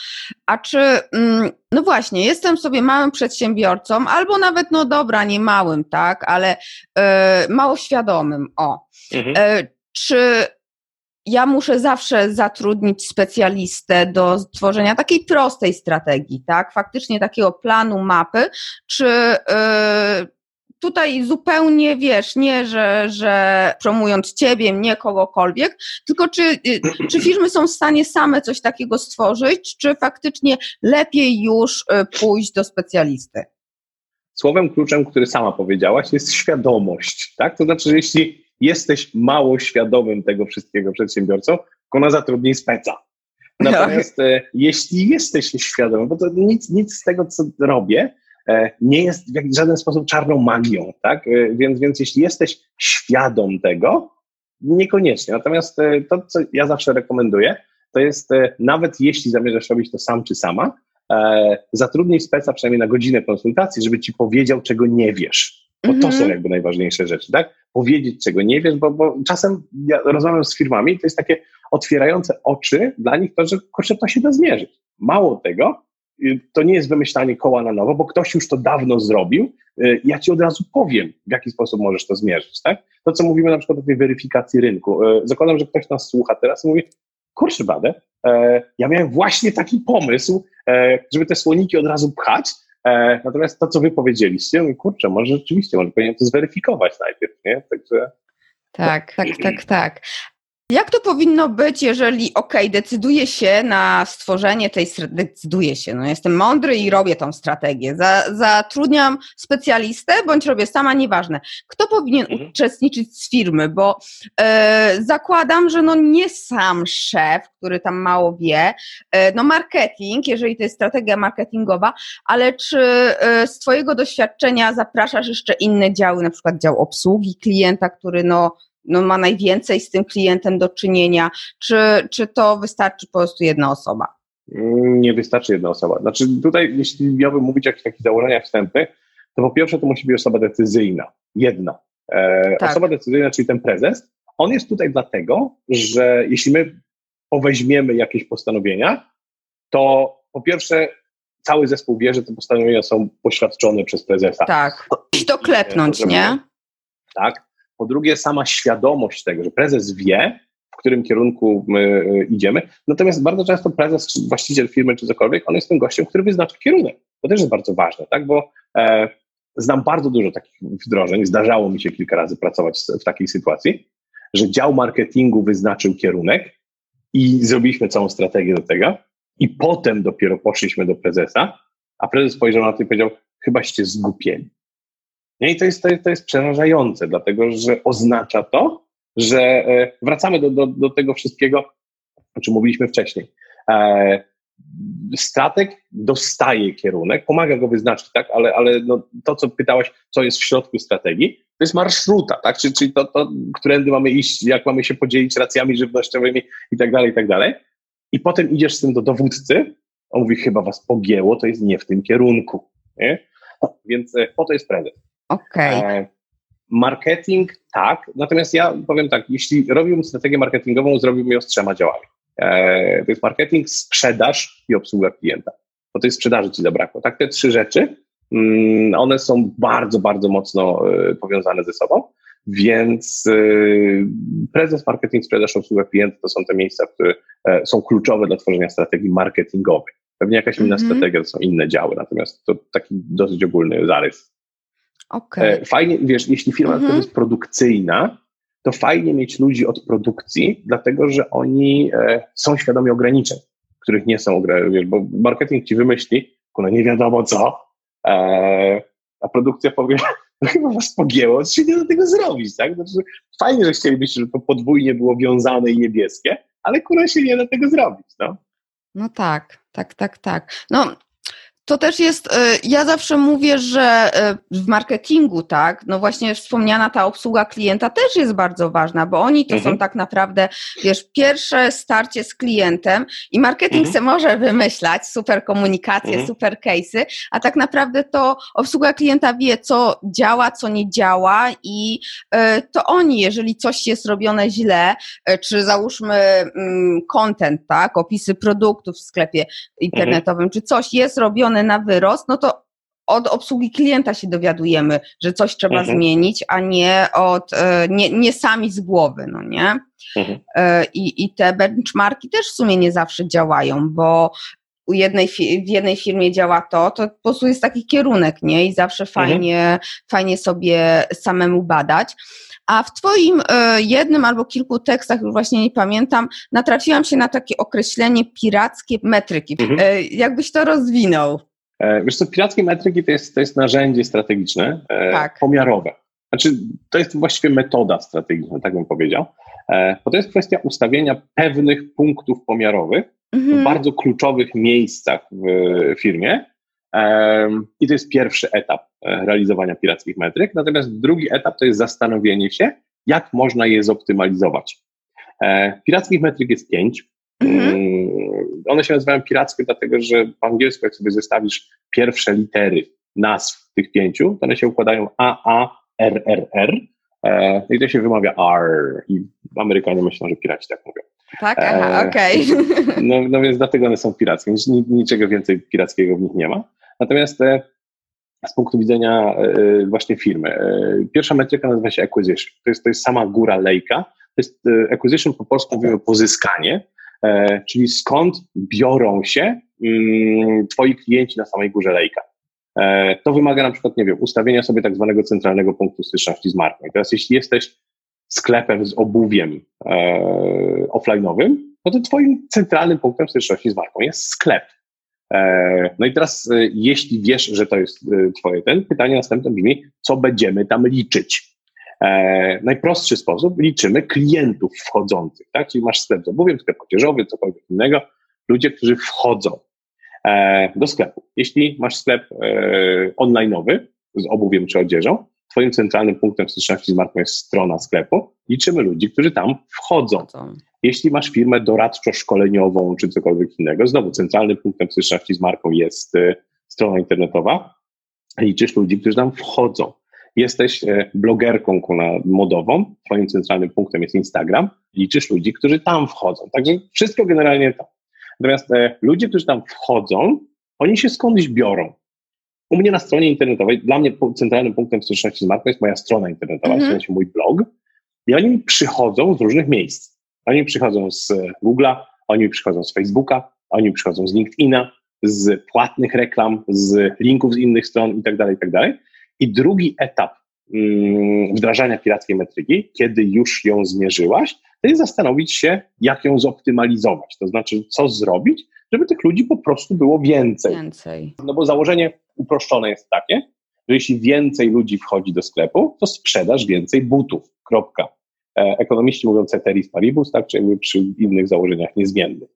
A czy, mm, no właśnie, jestem sobie małym przedsiębiorcą, albo nawet, no dobra, nie małym, tak, ale e, mało świadomym, o. Mhm. E, czy ja muszę zawsze zatrudnić specjalistę do tworzenia takiej prostej strategii, tak? Faktycznie takiego planu, mapy, czy yy, tutaj zupełnie wiesz, nie, że, że promując ciebie, nie kogokolwiek, tylko czy, y, czy firmy są w stanie same coś takiego stworzyć, czy faktycznie lepiej już y, pójść do specjalisty? Słowem kluczem, który sama powiedziałaś, jest świadomość. Tak? To znaczy, że jeśli jesteś mało świadomym tego wszystkiego przedsiębiorcą, to na zatrudnij speca. Natomiast e, jeśli jesteś świadomy, bo to nic, nic z tego, co robię, e, nie jest w żaden sposób czarną magią, tak? E, więc, więc jeśli jesteś świadom tego, niekoniecznie. Natomiast to, co ja zawsze rekomenduję, to jest nawet jeśli zamierzasz robić to sam czy sama, zatrudnij speca przynajmniej na godzinę konsultacji, żeby ci powiedział, czego nie wiesz. Bo to są mhm. jakby najważniejsze rzeczy, tak? Powiedzieć, czego nie wiesz, bo, bo czasem ja rozmawiam z firmami, to jest takie otwierające oczy dla nich to, że kurczę, to się da zmierzyć. Mało tego, y, to nie jest wymyślanie koła na nowo, bo ktoś już to dawno zrobił. Y, ja ci od razu powiem, w jaki sposób możesz to zmierzyć, tak? To, co mówimy na przykład o tej weryfikacji rynku. Y, zakładam, że ktoś nas słucha teraz i mówi, kurczę badę, e, ja miałem właśnie taki pomysł, e, żeby te słoniki od razu pchać, natomiast to, co wy powiedzieliście, kurczę, może rzeczywiście, może powinienem to zweryfikować najpierw, nie? Także... Tak, tak, tak, tak. Jak to powinno być, jeżeli ok, decyduję się na stworzenie tej decyduję się, no jestem mądry i robię tą strategię. Za, zatrudniam specjalistę, bądź robię sama, nieważne. Kto powinien mhm. uczestniczyć z firmy? Bo e, zakładam, że no nie sam szef, który tam mało wie, e, no marketing, jeżeli to jest strategia marketingowa, ale czy e, z Twojego doświadczenia zapraszasz jeszcze inne działy, na przykład dział obsługi klienta, który no no, ma najwięcej z tym klientem do czynienia, czy, czy to wystarczy po prostu jedna osoba? Nie wystarczy jedna osoba. Znaczy tutaj, jeśli miałbym mówić o jakichś takich założeniach wstępnych, to po pierwsze to musi być osoba decyzyjna. Jedna. E, tak. Osoba decyzyjna, czyli ten prezes, on jest tutaj dlatego, że jeśli my poweźmiemy jakieś postanowienia, to po pierwsze cały zespół wie, że te postanowienia są poświadczone przez prezesa. Tak. I to klepnąć, nie? Tak. Po drugie, sama świadomość tego, że prezes wie, w którym kierunku e, idziemy. Natomiast bardzo często prezes, czy właściciel firmy, czy cokolwiek, on jest tym gościem, który wyznacza kierunek. To też jest bardzo ważne, tak? Bo e, znam bardzo dużo takich wdrożeń. Zdarzało mi się kilka razy pracować w takiej sytuacji, że dział marketingu wyznaczył kierunek i zrobiliśmy całą strategię do tego, i potem dopiero poszliśmy do prezesa, a prezes spojrzał na to i powiedział: Chybaście zgupieni. I to jest, to, jest, to jest przerażające, dlatego że oznacza to, że e, wracamy do, do, do tego wszystkiego, o czym mówiliśmy wcześniej. E, strateg dostaje kierunek, pomaga go wyznaczyć, tak? ale, ale no, to, co pytałaś, co jest w środku strategii, to jest marszruta, tak? czyli, czyli to, to, którędy mamy iść, jak mamy się podzielić racjami żywnościowymi i tak dalej, i tak dalej. I potem idziesz z tym do dowódcy, on mówi, chyba was pogięło, to jest nie w tym kierunku. Nie? Więc e, po to jest prezes. Okej. Okay. E, marketing tak, natomiast ja powiem tak, jeśli robiłbym strategię marketingową, zrobiłbym ją z trzema działami. E, to jest marketing, sprzedaż i obsługa klienta. Bo tej sprzedaży ci zabrakło. Tak, te trzy rzeczy, mm, one są bardzo, bardzo mocno e, powiązane ze sobą, więc prezes, marketing, sprzedaż, obsługa klienta to są te miejsca, które są kluczowe dla tworzenia strategii marketingowej. Pewnie jakaś inna mm -hmm. strategia to są inne działy, natomiast to taki dosyć ogólny zarys Okay. Fajnie, wiesz, jeśli firma mhm. jest produkcyjna, to fajnie mieć ludzi od produkcji, dlatego że oni e, są świadomi ograniczeń, których nie są, wiesz, bo marketing ci wymyśli, no nie wiadomo co, e, a produkcja powie, [laughs] no chyba was pogięło, co się nie da tego zrobić, tak? Znaczy, fajnie, że chcielibyście, żeby to podwójnie było wiązane i niebieskie, ale kurwa się nie da tego zrobić, no. No tak, tak, tak, tak. No, to też jest, e, ja zawsze mówię, że e, w marketingu, tak, no właśnie wspomniana ta obsługa klienta też jest bardzo ważna, bo oni to mhm. są tak naprawdę, wiesz, pierwsze starcie z klientem i marketing mhm. se może wymyślać super komunikację, mhm. super case'y, a tak naprawdę to obsługa klienta wie, co działa, co nie działa i e, to oni, jeżeli coś jest robione źle, czy załóżmy mm, content, tak, opisy produktów w sklepie internetowym, czy coś jest robione na wyrost, no to od obsługi klienta się dowiadujemy, że coś trzeba mhm. zmienić, a nie od, e, nie, nie sami z głowy, no nie? Mhm. E, I, I te benchmarki też w sumie nie zawsze działają, bo u jednej, w jednej firmie działa to, to po prostu jest taki kierunek, nie? I zawsze mhm. fajnie, mhm. fajnie sobie samemu badać. A w Twoim e, jednym albo kilku tekstach, już właśnie nie pamiętam, natrafiłam się na takie określenie pirackie metryki. Mhm. E, jakbyś to rozwinął? E, wiesz co, pirackie metryki to jest, to jest narzędzie strategiczne, tak. pomiarowe. Znaczy, to jest właściwie metoda strategiczna, tak bym powiedział, bo to jest kwestia ustawienia pewnych punktów pomiarowych mhm. w bardzo kluczowych miejscach w firmie, i to jest pierwszy etap e, realizowania pirackich metryk. Natomiast drugi etap to jest zastanowienie się, jak można je zoptymalizować. E, pirackich metryk jest pięć. Mhm. Mm, one się nazywają pirackie, dlatego że w angielsku, jak sobie zestawisz pierwsze litery nazw tych pięciu, to one się układają A, A, R, R, R. E, I to się wymawia R. I Amerykanie myślą, że piraci tak mówią. Tak, aha, okej. Okay. No, no więc dlatego one są pirackie. Niczego więcej pirackiego w nich nie ma. Natomiast e, z punktu widzenia e, właśnie firmy, e, pierwsza metryka nazywa się acquisition. To jest, to jest sama góra lejka. To jest acquisition po polsku mówimy pozyskanie, czyli skąd biorą się mm, twoi klienci na samej górze lejka. To wymaga na przykład, nie wiem, ustawienia sobie tak zwanego centralnego punktu styczności z marką. I teraz jeśli jesteś sklepem z obuwiem e, offline'owym, no to twoim centralnym punktem styczności z marką jest sklep. E, no i teraz, e, jeśli wiesz, że to jest e, Twoje ten, pytanie następne brzmi, co będziemy tam liczyć? najprostszy sposób, liczymy klientów wchodzących, tak? Czyli masz sklep z obuwiem, sklep odzieżowy, cokolwiek innego, ludzie, którzy wchodzą do sklepu. Jeśli masz sklep online'owy z obuwiem czy odzieżą, Twoim centralnym punktem styczności z marką jest strona sklepu, liczymy ludzi, którzy tam wchodzą. Jeśli masz firmę doradczo-szkoleniową czy cokolwiek innego, znowu centralnym punktem styczności z marką jest y, strona internetowa, liczysz ludzi, którzy tam wchodzą. Jesteś blogerką modową, twoim centralnym punktem jest Instagram, liczysz ludzi, którzy tam wchodzą. Także wszystko generalnie to. Natomiast e, ludzie, którzy tam wchodzą, oni się skądś biorą. U mnie na stronie internetowej, dla mnie centralnym punktem styczności z marką jest moja strona internetowa, -hmm. w sensie mój blog, i oni przychodzą z różnych miejsc. Oni przychodzą z Google'a, oni przychodzą z Facebooka, oni przychodzą z LinkedIna, z płatnych reklam, z linków z innych stron itd., tak itd. Tak I drugi etap wdrażania pirackiej metryki, kiedy już ją zmierzyłaś, to jest zastanowić się, jak ją zoptymalizować. To znaczy, co zrobić, żeby tych ludzi po prostu było więcej. Więcej. No bo założenie uproszczone jest takie, że jeśli więcej ludzi wchodzi do sklepu, to sprzedaż więcej butów. Kropka. E, ekonomiści mówią ceteris paribus, tak, czy jakby przy innych założeniach niezmiennych.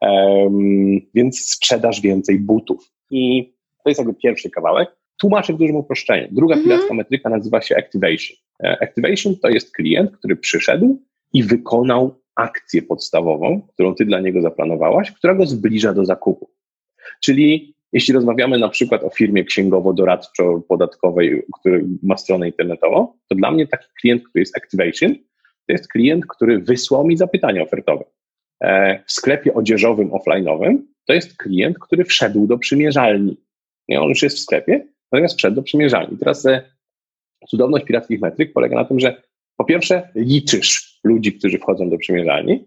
Um, więc sprzedaż więcej butów. I to jest jakby pierwszy kawałek. Tłumaczę w dużym uproszczeniu. Druga mm -hmm. metryka nazywa się activation. E, activation to jest klient, który przyszedł i wykonał akcję podstawową, którą ty dla niego zaplanowałaś, która go zbliża do zakupu. Czyli jeśli rozmawiamy na przykład o firmie księgowo-doradczo-podatkowej, która ma stronę internetową, to dla mnie taki klient, który jest activation, to jest klient, który wysłał mi zapytanie ofertowe. E, w sklepie odzieżowym, offline'owym to jest klient, który wszedł do przymierzalni. Nie, on już jest w sklepie, natomiast wszedł do przymierzalni. Teraz e, cudowność pirackich metryk polega na tym, że po pierwsze liczysz ludzi, którzy wchodzą do przymierzalni,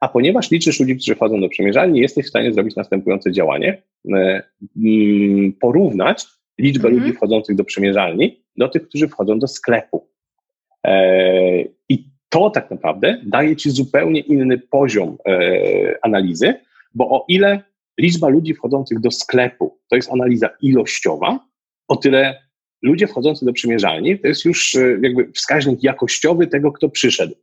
a ponieważ liczysz ludzi, którzy wchodzą do przymierzalni, jesteś w stanie zrobić następujące działanie. E, mm, porównać liczbę mhm. ludzi wchodzących do przymierzalni do tych, którzy wchodzą do sklepu. I to tak naprawdę daje ci zupełnie inny poziom e, analizy, bo o ile liczba ludzi wchodzących do sklepu to jest analiza ilościowa, o tyle ludzie wchodzący do przymierzalni to jest już e, jakby wskaźnik jakościowy tego, kto przyszedł.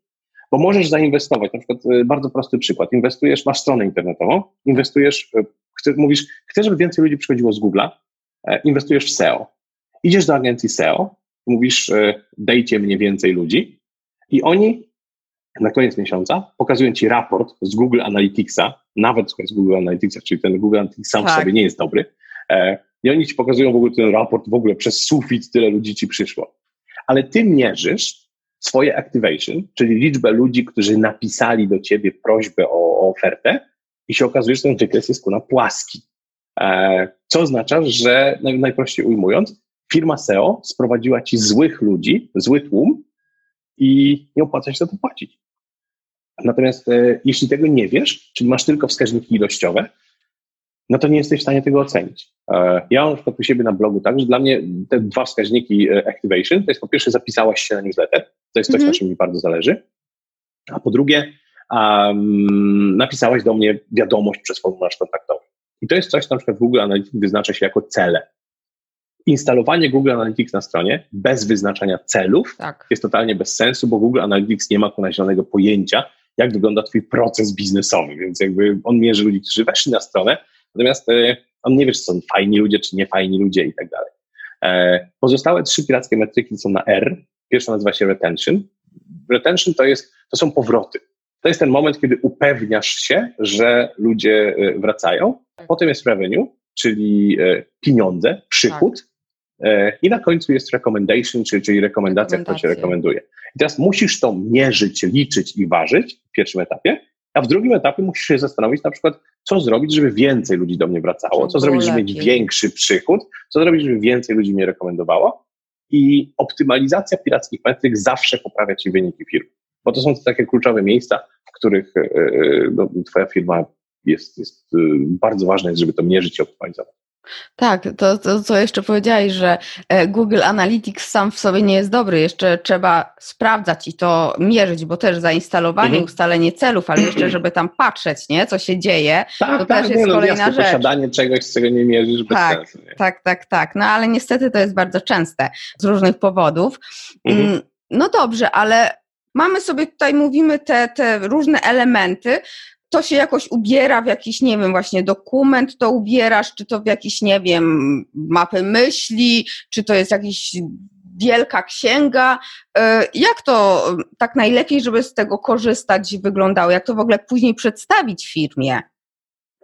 Bo możesz zainwestować, na przykład e, bardzo prosty przykład, inwestujesz, masz stronę internetową, inwestujesz, chcesz, mówisz, chcesz, żeby więcej ludzi przychodziło z Google'a, inwestujesz w SEO. Idziesz do agencji SEO, mówisz, dejcie mnie więcej ludzi, i oni na koniec miesiąca pokazują ci raport z Google Analyticsa, nawet z Google Analyticsa, czyli ten Google Analytics sam tak. w sobie nie jest dobry. I oni ci pokazują w ogóle ten raport, w ogóle przez sufit tyle ludzi ci przyszło. Ale ty mierzysz swoje activation, czyli liczbę ludzi, którzy napisali do ciebie prośbę o, o ofertę i się okazuje, że ten wykres jest kuna płaski. E, co oznacza, że najprościej ujmując, firma SEO sprowadziła ci złych ludzi, zły tłum, i nie opłaca się za to płacić. Natomiast e, jeśli tego nie wiesz, czyli masz tylko wskaźniki ilościowe, no to nie jesteś w stanie tego ocenić. E, ja mam na przykład u siebie na blogu tak, że dla mnie te dwa wskaźniki e, activation to jest po pierwsze zapisałaś się na newsletter, to jest coś, mm -hmm. na czym mi bardzo zależy, a po drugie um, napisałaś do mnie wiadomość przez formularz kontaktowy. I to jest coś, co na przykład Google Analytics wyznacza się jako cele. Instalowanie Google Analytics na stronie bez wyznaczania celów tak. jest totalnie bez sensu, bo Google Analytics nie ma zielonego pojęcia, jak wygląda Twój proces biznesowy, więc jakby on mierzy ludzi, którzy weszli na stronę, natomiast e, on nie wie, czy są fajni ludzie, czy nie fajni ludzie i tak dalej. E, pozostałe trzy pirackie metryki są na R. Pierwsza nazywa się retention. Retention to, jest, to są powroty. To jest ten moment, kiedy upewniasz się, że ludzie e, wracają. Potem jest revenue, czyli pieniądze, przychód. Tak. I na końcu jest recommendation, czyli, czyli rekomendacja, kto cię rekomenduje. I teraz musisz to mierzyć, liczyć i ważyć w pierwszym etapie, a w drugim etapie musisz się zastanowić na przykład, co zrobić, żeby więcej ludzi do mnie wracało, co zrobić, żeby mieć większy przychód, co zrobić, żeby więcej ludzi mnie rekomendowało. I optymalizacja pirackich metryk zawsze poprawia ci wyniki firmy, bo to są takie kluczowe miejsca, w których e, e, no, twoja firma jest, jest e, bardzo ważne, żeby to mierzyć i optymalizować. Tak, to, to co jeszcze powiedziałeś, że e, Google Analytics sam w sobie nie jest dobry, jeszcze trzeba sprawdzać i to mierzyć, bo też zainstalowanie, mhm. ustalenie celów, ale jeszcze żeby tam patrzeć, nie, co się dzieje, tak, to tak, też jest no, kolejna rzecz. posiadanie czegoś, czego nie mierzysz bez tak, sensu. Nie? Tak, tak, tak, no ale niestety to jest bardzo częste z różnych powodów. Mhm. Mm, no dobrze, ale mamy sobie tutaj, mówimy te, te różne elementy, to się jakoś ubiera w jakiś, nie wiem, właśnie dokument to ubierasz, czy to w jakiś, nie wiem, mapy myśli, czy to jest jakiś wielka księga. E, jak to tak najlepiej, żeby z tego korzystać wyglądało? Jak to w ogóle później przedstawić firmie?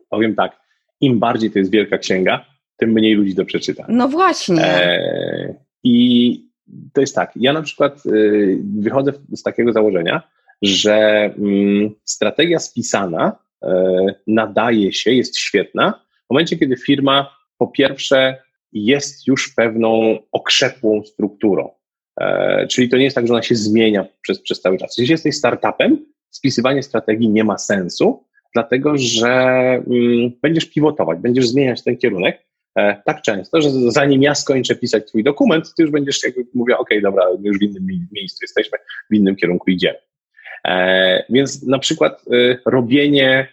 Powiem tak, im bardziej to jest wielka księga, tym mniej ludzi to przeczyta. No właśnie. E, I to jest tak, ja na przykład y, wychodzę z takiego założenia, że mm, strategia spisana e, nadaje się, jest świetna w momencie, kiedy firma po pierwsze jest już pewną okrzepłą strukturą. E, czyli to nie jest tak, że ona się zmienia przez, przez cały czas. Jeśli jesteś startupem, spisywanie strategii nie ma sensu, dlatego że mm, będziesz pivotować, będziesz zmieniać ten kierunek e, tak często, że zanim ja skończę pisać twój dokument, ty już będziesz jakby mówiła, ok, dobra, już w innym miejscu jesteśmy, w innym kierunku idziemy. E, więc na przykład e, robienie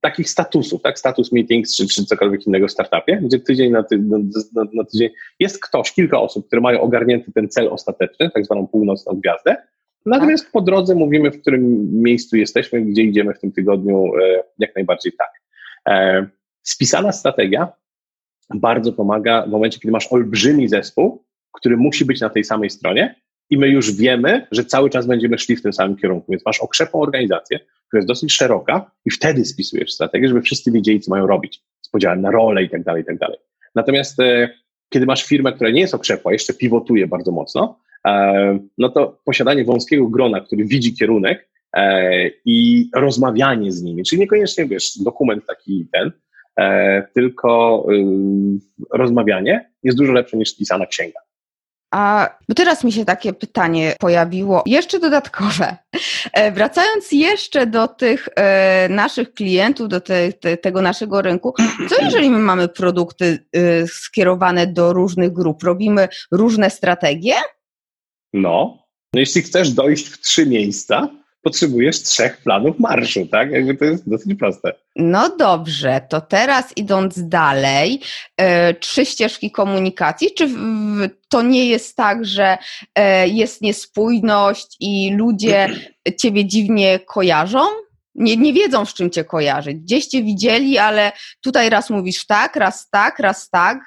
takich statusów, tak, status meetings czy, czy cokolwiek innego w startupie, gdzie tydzień na, ty, na, na, tydzień jest ktoś, kilka osób, które mają ogarnięty ten cel ostateczny, tak zwaną północną gwiazdę, natomiast tak. po drodze mówimy, w którym miejscu jesteśmy, gdzie idziemy w tym tygodniu, e, jak najbardziej tak. Spisana strategia bardzo pomaga w momencie, kiedy masz olbrzymi zespół, który musi być na tej samej stronie, i my już wiemy, że cały czas będziemy szli w tym samym kierunku. Więc masz okrzepłą organizację, która jest dosyć szeroka i wtedy spisujesz strategię, żeby wszyscy wiedzieli, co mają robić, z podziałem na role i tak dalej, i tak dalej. Natomiast e, kiedy masz firmę, która nie jest okrzepła, jeszcze pivotuje bardzo mocno, e, no to posiadanie wąskiego grona, który widzi kierunek e, i rozmawianie z nimi, czyli niekoniecznie, wiesz, dokument taki ten, tylko rozmawianie jest dużo lepsze niż pisana księga. A bo teraz mi się takie pytanie pojawiło, jeszcze dodatkowe. E, wracając jeszcze do tych e, naszych klientów, do te, te, tego naszego rynku, co jeżeli my mamy produkty e, skierowane do różnych grup? Robimy różne strategie? No, no jeśli chcesz dojść w trzy miejsca, potrzebujesz trzech planów marszu, tak? Jakby to jest dosyć proste. No dobrze, to teraz idąc dalej, e, trzy ścieżki komunikacji, czy w, to nie jest tak, że e, jest niespójność i ludzie [clears throat] ciebie dziwnie kojarzą? Nie, nie wiedzą, z czym cię kojarzyć. Gdzieś cię widzieli, ale tutaj raz mówisz tak, raz tak, raz tak.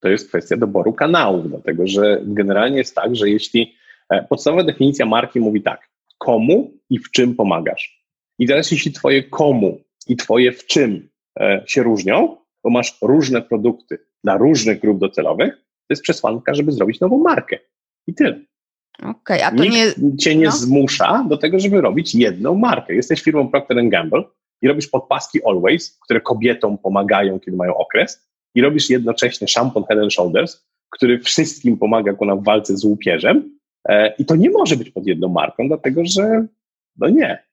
To jest kwestia doboru kanałów, dlatego że generalnie jest tak, że jeśli e, podstawowa definicja marki mówi tak, komu i w czym pomagasz. I teraz, jeśli Twoje komu i Twoje w czym e, się różnią, bo masz różne produkty dla różnych grup docelowych, to jest przesłanka, żeby zrobić nową markę. I tyle. Okay, a to Nikt nie, cię nie no. zmusza do tego, żeby robić jedną markę. Jesteś firmą Procter Gamble i robisz podpaski Always, które kobietom pomagają, kiedy mają okres, i robisz jednocześnie szampon Head and Shoulders, który wszystkim pomaga w walce z łupieżem, I to nie może być pod jedną marką, dlatego że no nie.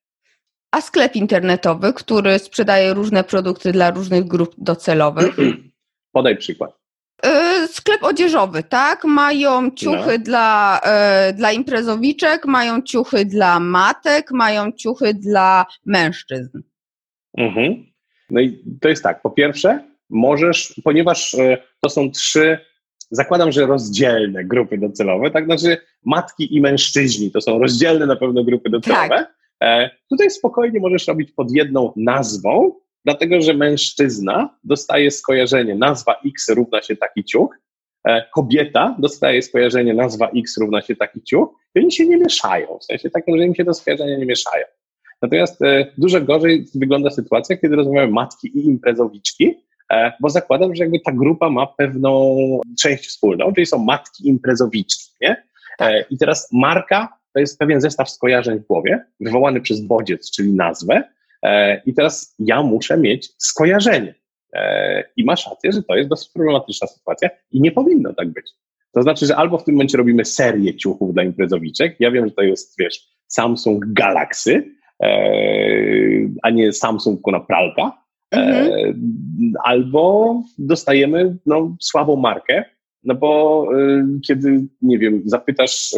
A sklep internetowy, który sprzedaje różne produkty dla różnych grup docelowych? [clears throat] Podaj przykład. E, sklep odzieżowy, tak? Mają ciuchy no. dla, e, dla imprezowiczek, mają ciuchy dla matek, mają ciuchy dla mężczyzn. Mhm. No i to jest tak, po pierwsze, możesz, ponieważ e, to są trzy, zakładam, że rozdzielne grupy docelowe, tak? Znaczy matki i mężczyźni to są rozdzielne na pewno grupy docelowe. Tak. E, tutaj spokojnie możesz robić pod jedną nazwą, dlatego że mężczyzna dostaje skojarzenie nazwa X równa się taki ciuch, e, kobieta dostaje skojarzenie nazwa X równa się taki ciuch i oni się nie mieszają, w sensie takim, że im się te skojarzenia nie mieszają. Natomiast e, dużo gorzej wygląda sytuacja, kiedy rozmawiamy matki i imprezowiczki, bo zakładam, że jakby ta grupa ma pewną część wspólną, czyli są matki imprezowiczki, nie? E, I teraz marka to jest pewien zestaw skojarzeń w głowie, wywołany przez bodziec, czyli nazwę, i teraz ja muszę mieć skojarzenie. I masz rację, że to jest dosyć problematyczna sytuacja i nie powinno tak być. To znaczy, że albo w tym momencie robimy serię ciuchów dla imprezowiczek. Ja wiem, że to jest, wiesz, Samsung Galaxy, E, a nie Samsung na pralka. E, mhm. Albo dostajemy no, słabą markę, no bo e, kiedy, nie wiem, zapytasz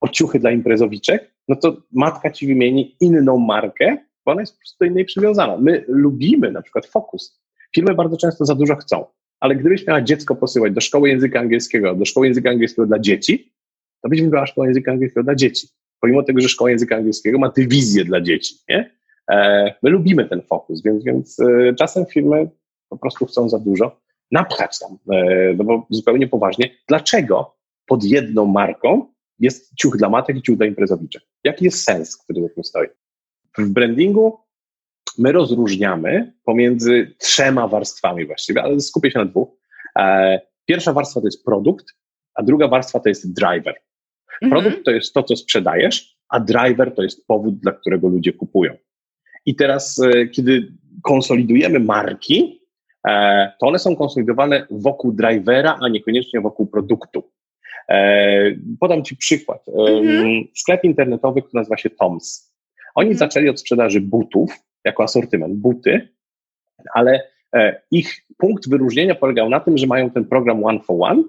o ciuchy dla imprezowiczek, no to matka ci wymieni inną markę, bo ona jest po prostu do innej przywiązana. My lubimy na przykład Focus. Firmy bardzo często za dużo chcą, ale gdybyś miała dziecko posyłać do szkoły języka angielskiego, do szkoły języka angielskiego dla dzieci, to byś wybrała szkołę języka angielskiego dla dzieci pomimo tego, że szkoła języka angielskiego ma dywizję dla dzieci, nie? E, my lubimy ten fokus, więc, więc e, czasem firmy po prostu chcą za dużo napchać tam, e, no bo zupełnie poważnie, dlaczego pod jedną marką jest ciuch dla matek i ciuch dla imprezowiczek? Jaki jest sens, który za tym stoi? W brandingu my rozróżniamy pomiędzy trzema warstwami właściwie, ale skupię się na dwóch. Pierwsza warstwa to jest produkt, a druga warstwa to jest driver. Mhm. Produkt to jest to, co sprzedajesz, a driver to jest powód, dla którego ludzie kupują. I teraz, e, kiedy konsolidujemy marki, e, to one są konsolidowane wokół drivera, a niekoniecznie wokół produktu. E, podam Ci przykład. Mhm. Sklep internetowy, który nazywa się Toms. Oni mhm. zaczęli od sprzedaży butów, jako asortyment, buty, ale ich punkt wyróżnienia polegał na tym, że mają ten program One for One,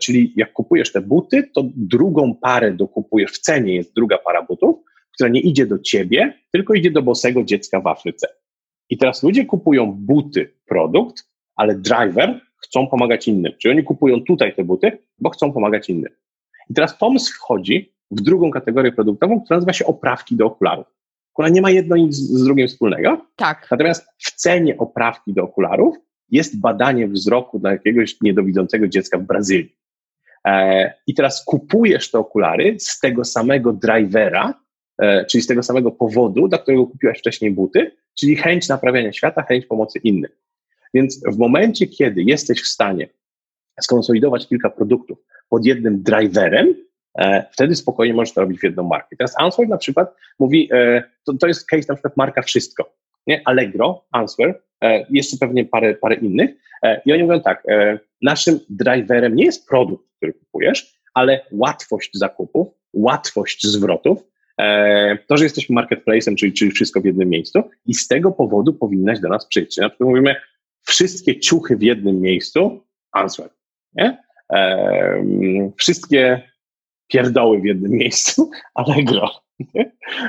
czyli jak kupujesz te buty, to drugą parę dokupujesz, w cenie jest druga para butów, która nie idzie do ciebie, tylko idzie do bosego dziecka w Afryce. I teraz ludzie kupują buty, produkt, ale driver chcą pomagać innym. Czyli oni kupują tutaj te buty, bo chcą pomagać innym. I teraz pomysł wchodzi w drugą kategorię produktową, która nazywa się oprawki do okularów. Ona nie ma jedno nic z drugim wspólnego. Tak. Natomiast w cenie oprawki do okularów jest badanie wzroku dla jakiegoś niedowidzącego dziecka w Brazylii. E, I teraz kupujesz te okulary z tego samego drivera, czyli z tego samego powodu, dla którego kupiłaś wcześniej buty, czyli chęć naprawiania świata, chęć pomocy innym. Więc w momencie, kiedy jesteś w stanie skonsolidować kilka produktów pod jednym driverem, e, wtedy spokojnie możesz to robić w jedną markę. Teraz Answer na przykład mówi, to, to jest case na przykład marka Wszystko. Nie? Allegro, Answer, E, jeszcze pewnie parę, parę innych. E, I oni mówią tak, e, naszym driverem nie jest produkt, który kupujesz, ale łatwość zakupów, łatwość zwrotów, to, że jesteśmy marketplacem, czyli, czyli wszystko w jednym miejscu i z tego powodu powinnaś do nas przyjść. Na przykład mówimy, wszystkie ciuchy w jednym miejscu, answer. Nie? wszystkie pierdoły w jednym miejscu, [laughs] Allegro.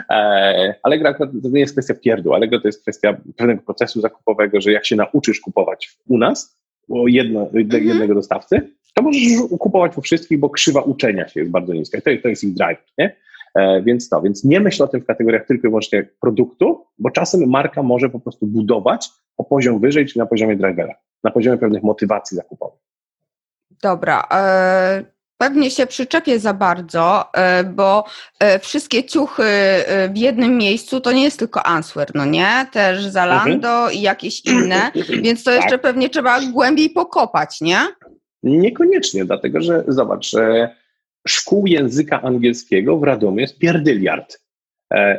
E, Allegro to nie jest kwestia pierdół, Allegro to jest kwestia pewnego procesu zakupowego, że jak się nauczysz kupować u nas, u jedno, mhm. jednego dostawcy, to możesz kupować u wszystkich, bo krzywa uczenia się jest bardzo niska. To, to jest ich drive, nie? E, więc to, więc nie myśl o tym w kategoriach tylko i wyłącznie produktu, bo czasem marka może po prostu budować o poziom wyżej, czyli na poziomie drivera, na poziomie pewnych motywacji zakupowych. Dobra. E, Pewnie się przyczepię za bardzo, e, bo wszystkie ciuchy w jednym miejscu to nie jest tylko Answer, no nie? Też Zalando mhm. i jakieś inne, [clears throat] więc to jeszcze tak. pewnie trzeba głębiej pokopać, nie? Niekoniecznie, dlatego że zobacz, szkół języka angielskiego w Radomiu jest pierdyliard.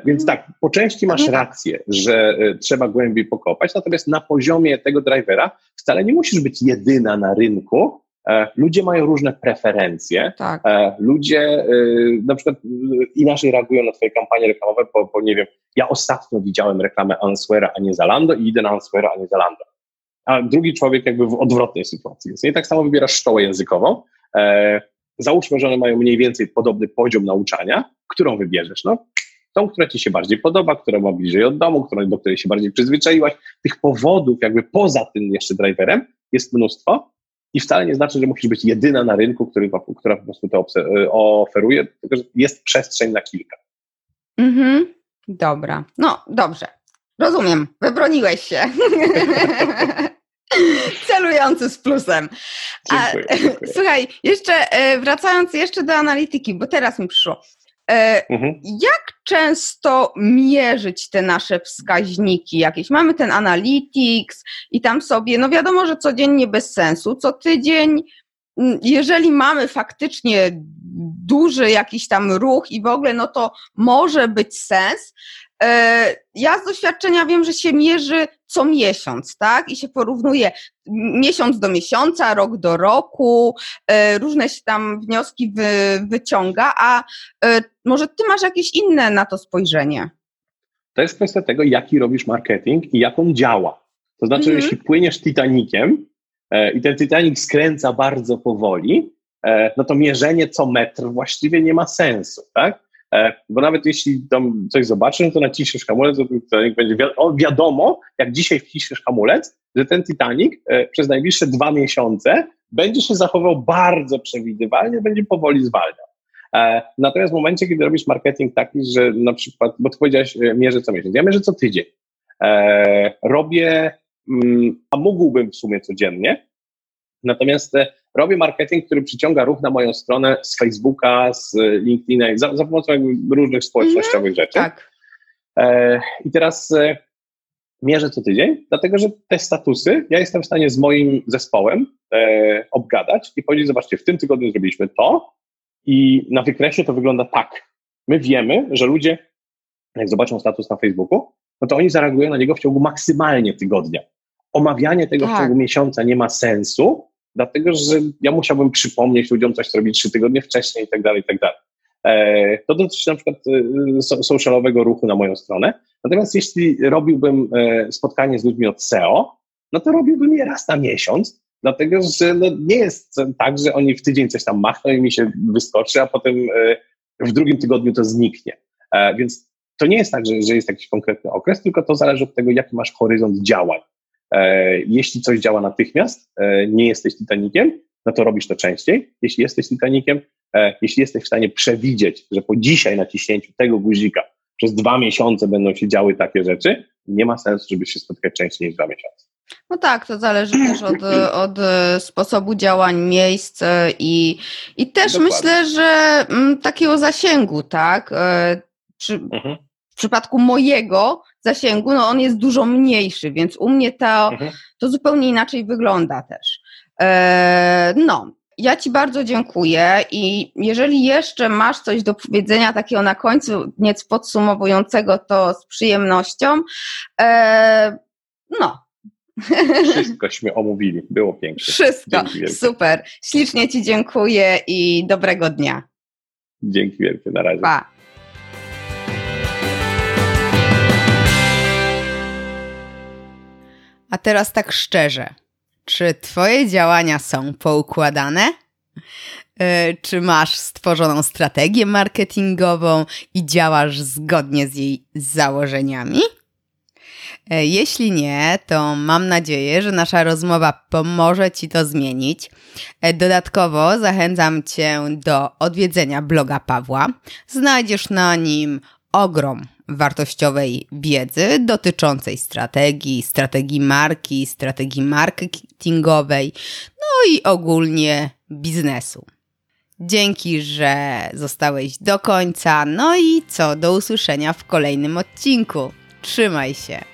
Więc mhm. tak, po części masz tak. rację, że trzeba głębiej pokopać, natomiast na poziomie tego drivera wcale nie musisz być jedyna na rynku, E, ludzie mają różne preferencje. Tak. E, ludzie e, na przykład inaczej reagują na twoje kampanie reklamowe, bo, bo nie wiem, ja ostatnio widziałem reklamę Answera, a nie Zalando i idę na Answera, a nie Zalando. A drugi człowiek jakby w odwrotnej sytuacji jest. I tak samo wybierasz szkołę językową. Załóżmy, że one mają mniej więcej podobny poziom nauczania. Którą wybierzesz? No, tą, która ci się bardziej podoba, która ma bliżej od domu, którą, do której się bardziej przyzwyczaiłaś. Tych powodów jakby poza tym jeszcze driverem jest mnóstwo i wcale nie znaczy, że musisz być jedyna na rynku, który, która po prostu to e, oferuje, tylko że jest przestrzeń na kilka. Mhm, dobra. No, dobrze. Rozumiem, wybroniłeś się. [laughs] [laughs] Celujący z plusem. Dziękuję, [laughs] dziękuję. Słuchaj, jeszcze e, wracając jeszcze do analityki, bo teraz mi przyszło. E, mhm. Jak często mierzyć te nasze wskaźniki jakieś? Mamy ten Analytics i tam sobie, no wiadomo, że codziennie bez sensu, co tydzień, jeżeli mamy faktycznie duży jakiś tam ruch i w ogóle, no to może być sens, ja z doświadczenia wiem, że się mierzy co miesiąc, tak? I się porównuje miesiąc do miesiąca, rok do roku, e, różne się tam wnioski wy, wyciąga, a e, może ty masz jakieś inne na to spojrzenie? To jest kwestia tego, jaki robisz marketing i jak on działa. To znaczy, -hmm. jeśli płyniesz Titanikiem i ten Titanic skręca bardzo powoli, no to mierzenie co metr właściwie nie ma sensu, tak? E, bo nawet jeśli tam coś zobaczysz, to naciśniesz hamulec, to będzie wi wiadomo, jak dzisiaj wciśniesz hamulec, że ten Titanic e, przez najbliższe dwa miesiące będzie się zachował bardzo przewidywalnie, będzie powoli zwalniał. E, natomiast w momencie, kiedy robisz marketing taki, że na przykład, bo ty powiedziałeś, mierzę co miesiąc, ja mierzę co tydzień. Robię, mm, a mógłbym w sumie codziennie, natomiast robię marketing, który przyciąga ruch na moją stronę z Facebooka, z LinkedIna, za, za pomocą różnych społecznościowych mm, rzeczy. Tak. E, I teraz e, mierzę co tydzień, dlatego że te statusy ja jestem w stanie z moim zespołem e, obgadać i powiedzieć, zobaczcie, w tym tygodniu zrobiliśmy to i na wykresie to wygląda tak. My wiemy, że ludzie, jak zobaczą status na Facebooku, no to oni zareagują na niego w ciągu maksymalnie tygodnia. Omawianie tego tak. w ciągu miesiąca nie ma sensu, dlatego że ja musiałbym przypomnieć ludziom coś, co robić trzy tygodnie wcześniej i tak dalej, i tak dalej. E, to dotyczy na przykład e, socialowego ruchu na moją stronę. Natomiast jeśli robiłbym e, spotkanie z ludźmi od SEO, no to robiłbym je raz na miesiąc, dlatego że no nie jest tak, że oni w tydzień coś tam machną i mi się wyskoczy, a potem w drugim tygodniu to zniknie. Więc to nie jest tak, że, że jest jakiś konkretny okres, tylko to zależy od tego, jaki masz horyzont działań. E, jeśli coś działa natychmiast, e, nie jesteś Titanikiem, no to robisz to częściej. Jeśli jesteś Titanikiem, e, jeśli jesteś w stanie przewidzieć, że po dzisiaj naciśnięciu tego guzika przez dwa miesiące będą się działy takie rzeczy, nie ma sensu, żeby się spotkać częściej niż dwa miesiące. No tak, to zależy też od, [clears throat] od sposobu działań, miejsc i, i też Dokładnie. myślę, że m, mm, takiego zasięgu, tak? Mhm. W przypadku mojego zasięgu, no on jest dużo mniejszy, więc u mnie to, mhm. to zupełnie inaczej wygląda też. E, no, ja Ci bardzo dziękuję i jeżeli jeszcze masz coś do powiedzenia takiego na końcu, nieco podsumowującego, to z przyjemnością. E, no. [laughs] Wszystkośmy omówili, było pięknie. Wszystko, super. Ślicznie Ci dziękuję i dobrego dnia. Dzięki wielkie, na razie. Pa. A teraz tak szczerze, czy Twoje działania są poukładane? E, czy masz stworzoną strategię marketingową i działasz zgodnie z jej założeniami? E, jeśli nie, to mam nadzieję, że nasza rozmowa pomoże Ci to zmienić. E, dodatkowo zachęcam Cię do odwiedzenia bloga Pawła. Znajdziesz na nim ogrom wartościowej wiedzy dotyczącej strategii, strategii marki, strategii marketingowej, no i ogólnie biznesu. Dzięki, że zostałeś do końca. No i co, do usłyszenia w kolejnym odcinku. Trzymaj się.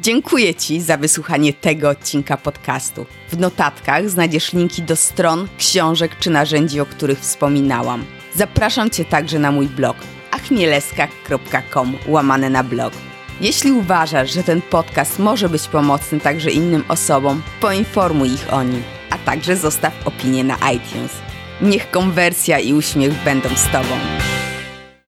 Dziękuję Ci za wysłuchanie tego odcinka podcastu. W notatkach znajdziesz linki do stron, książek czy narzędzi, o których wspominałam. Zapraszam Cię także na mój blog achmieleska.com łamane na blog. Jeśli uważasz, że ten podcast może być pomocny także innym osobom, poinformuj ich o nim. A także zostaw opinię na iTunes. Niech konwersja i uśmiech będą z Tobą.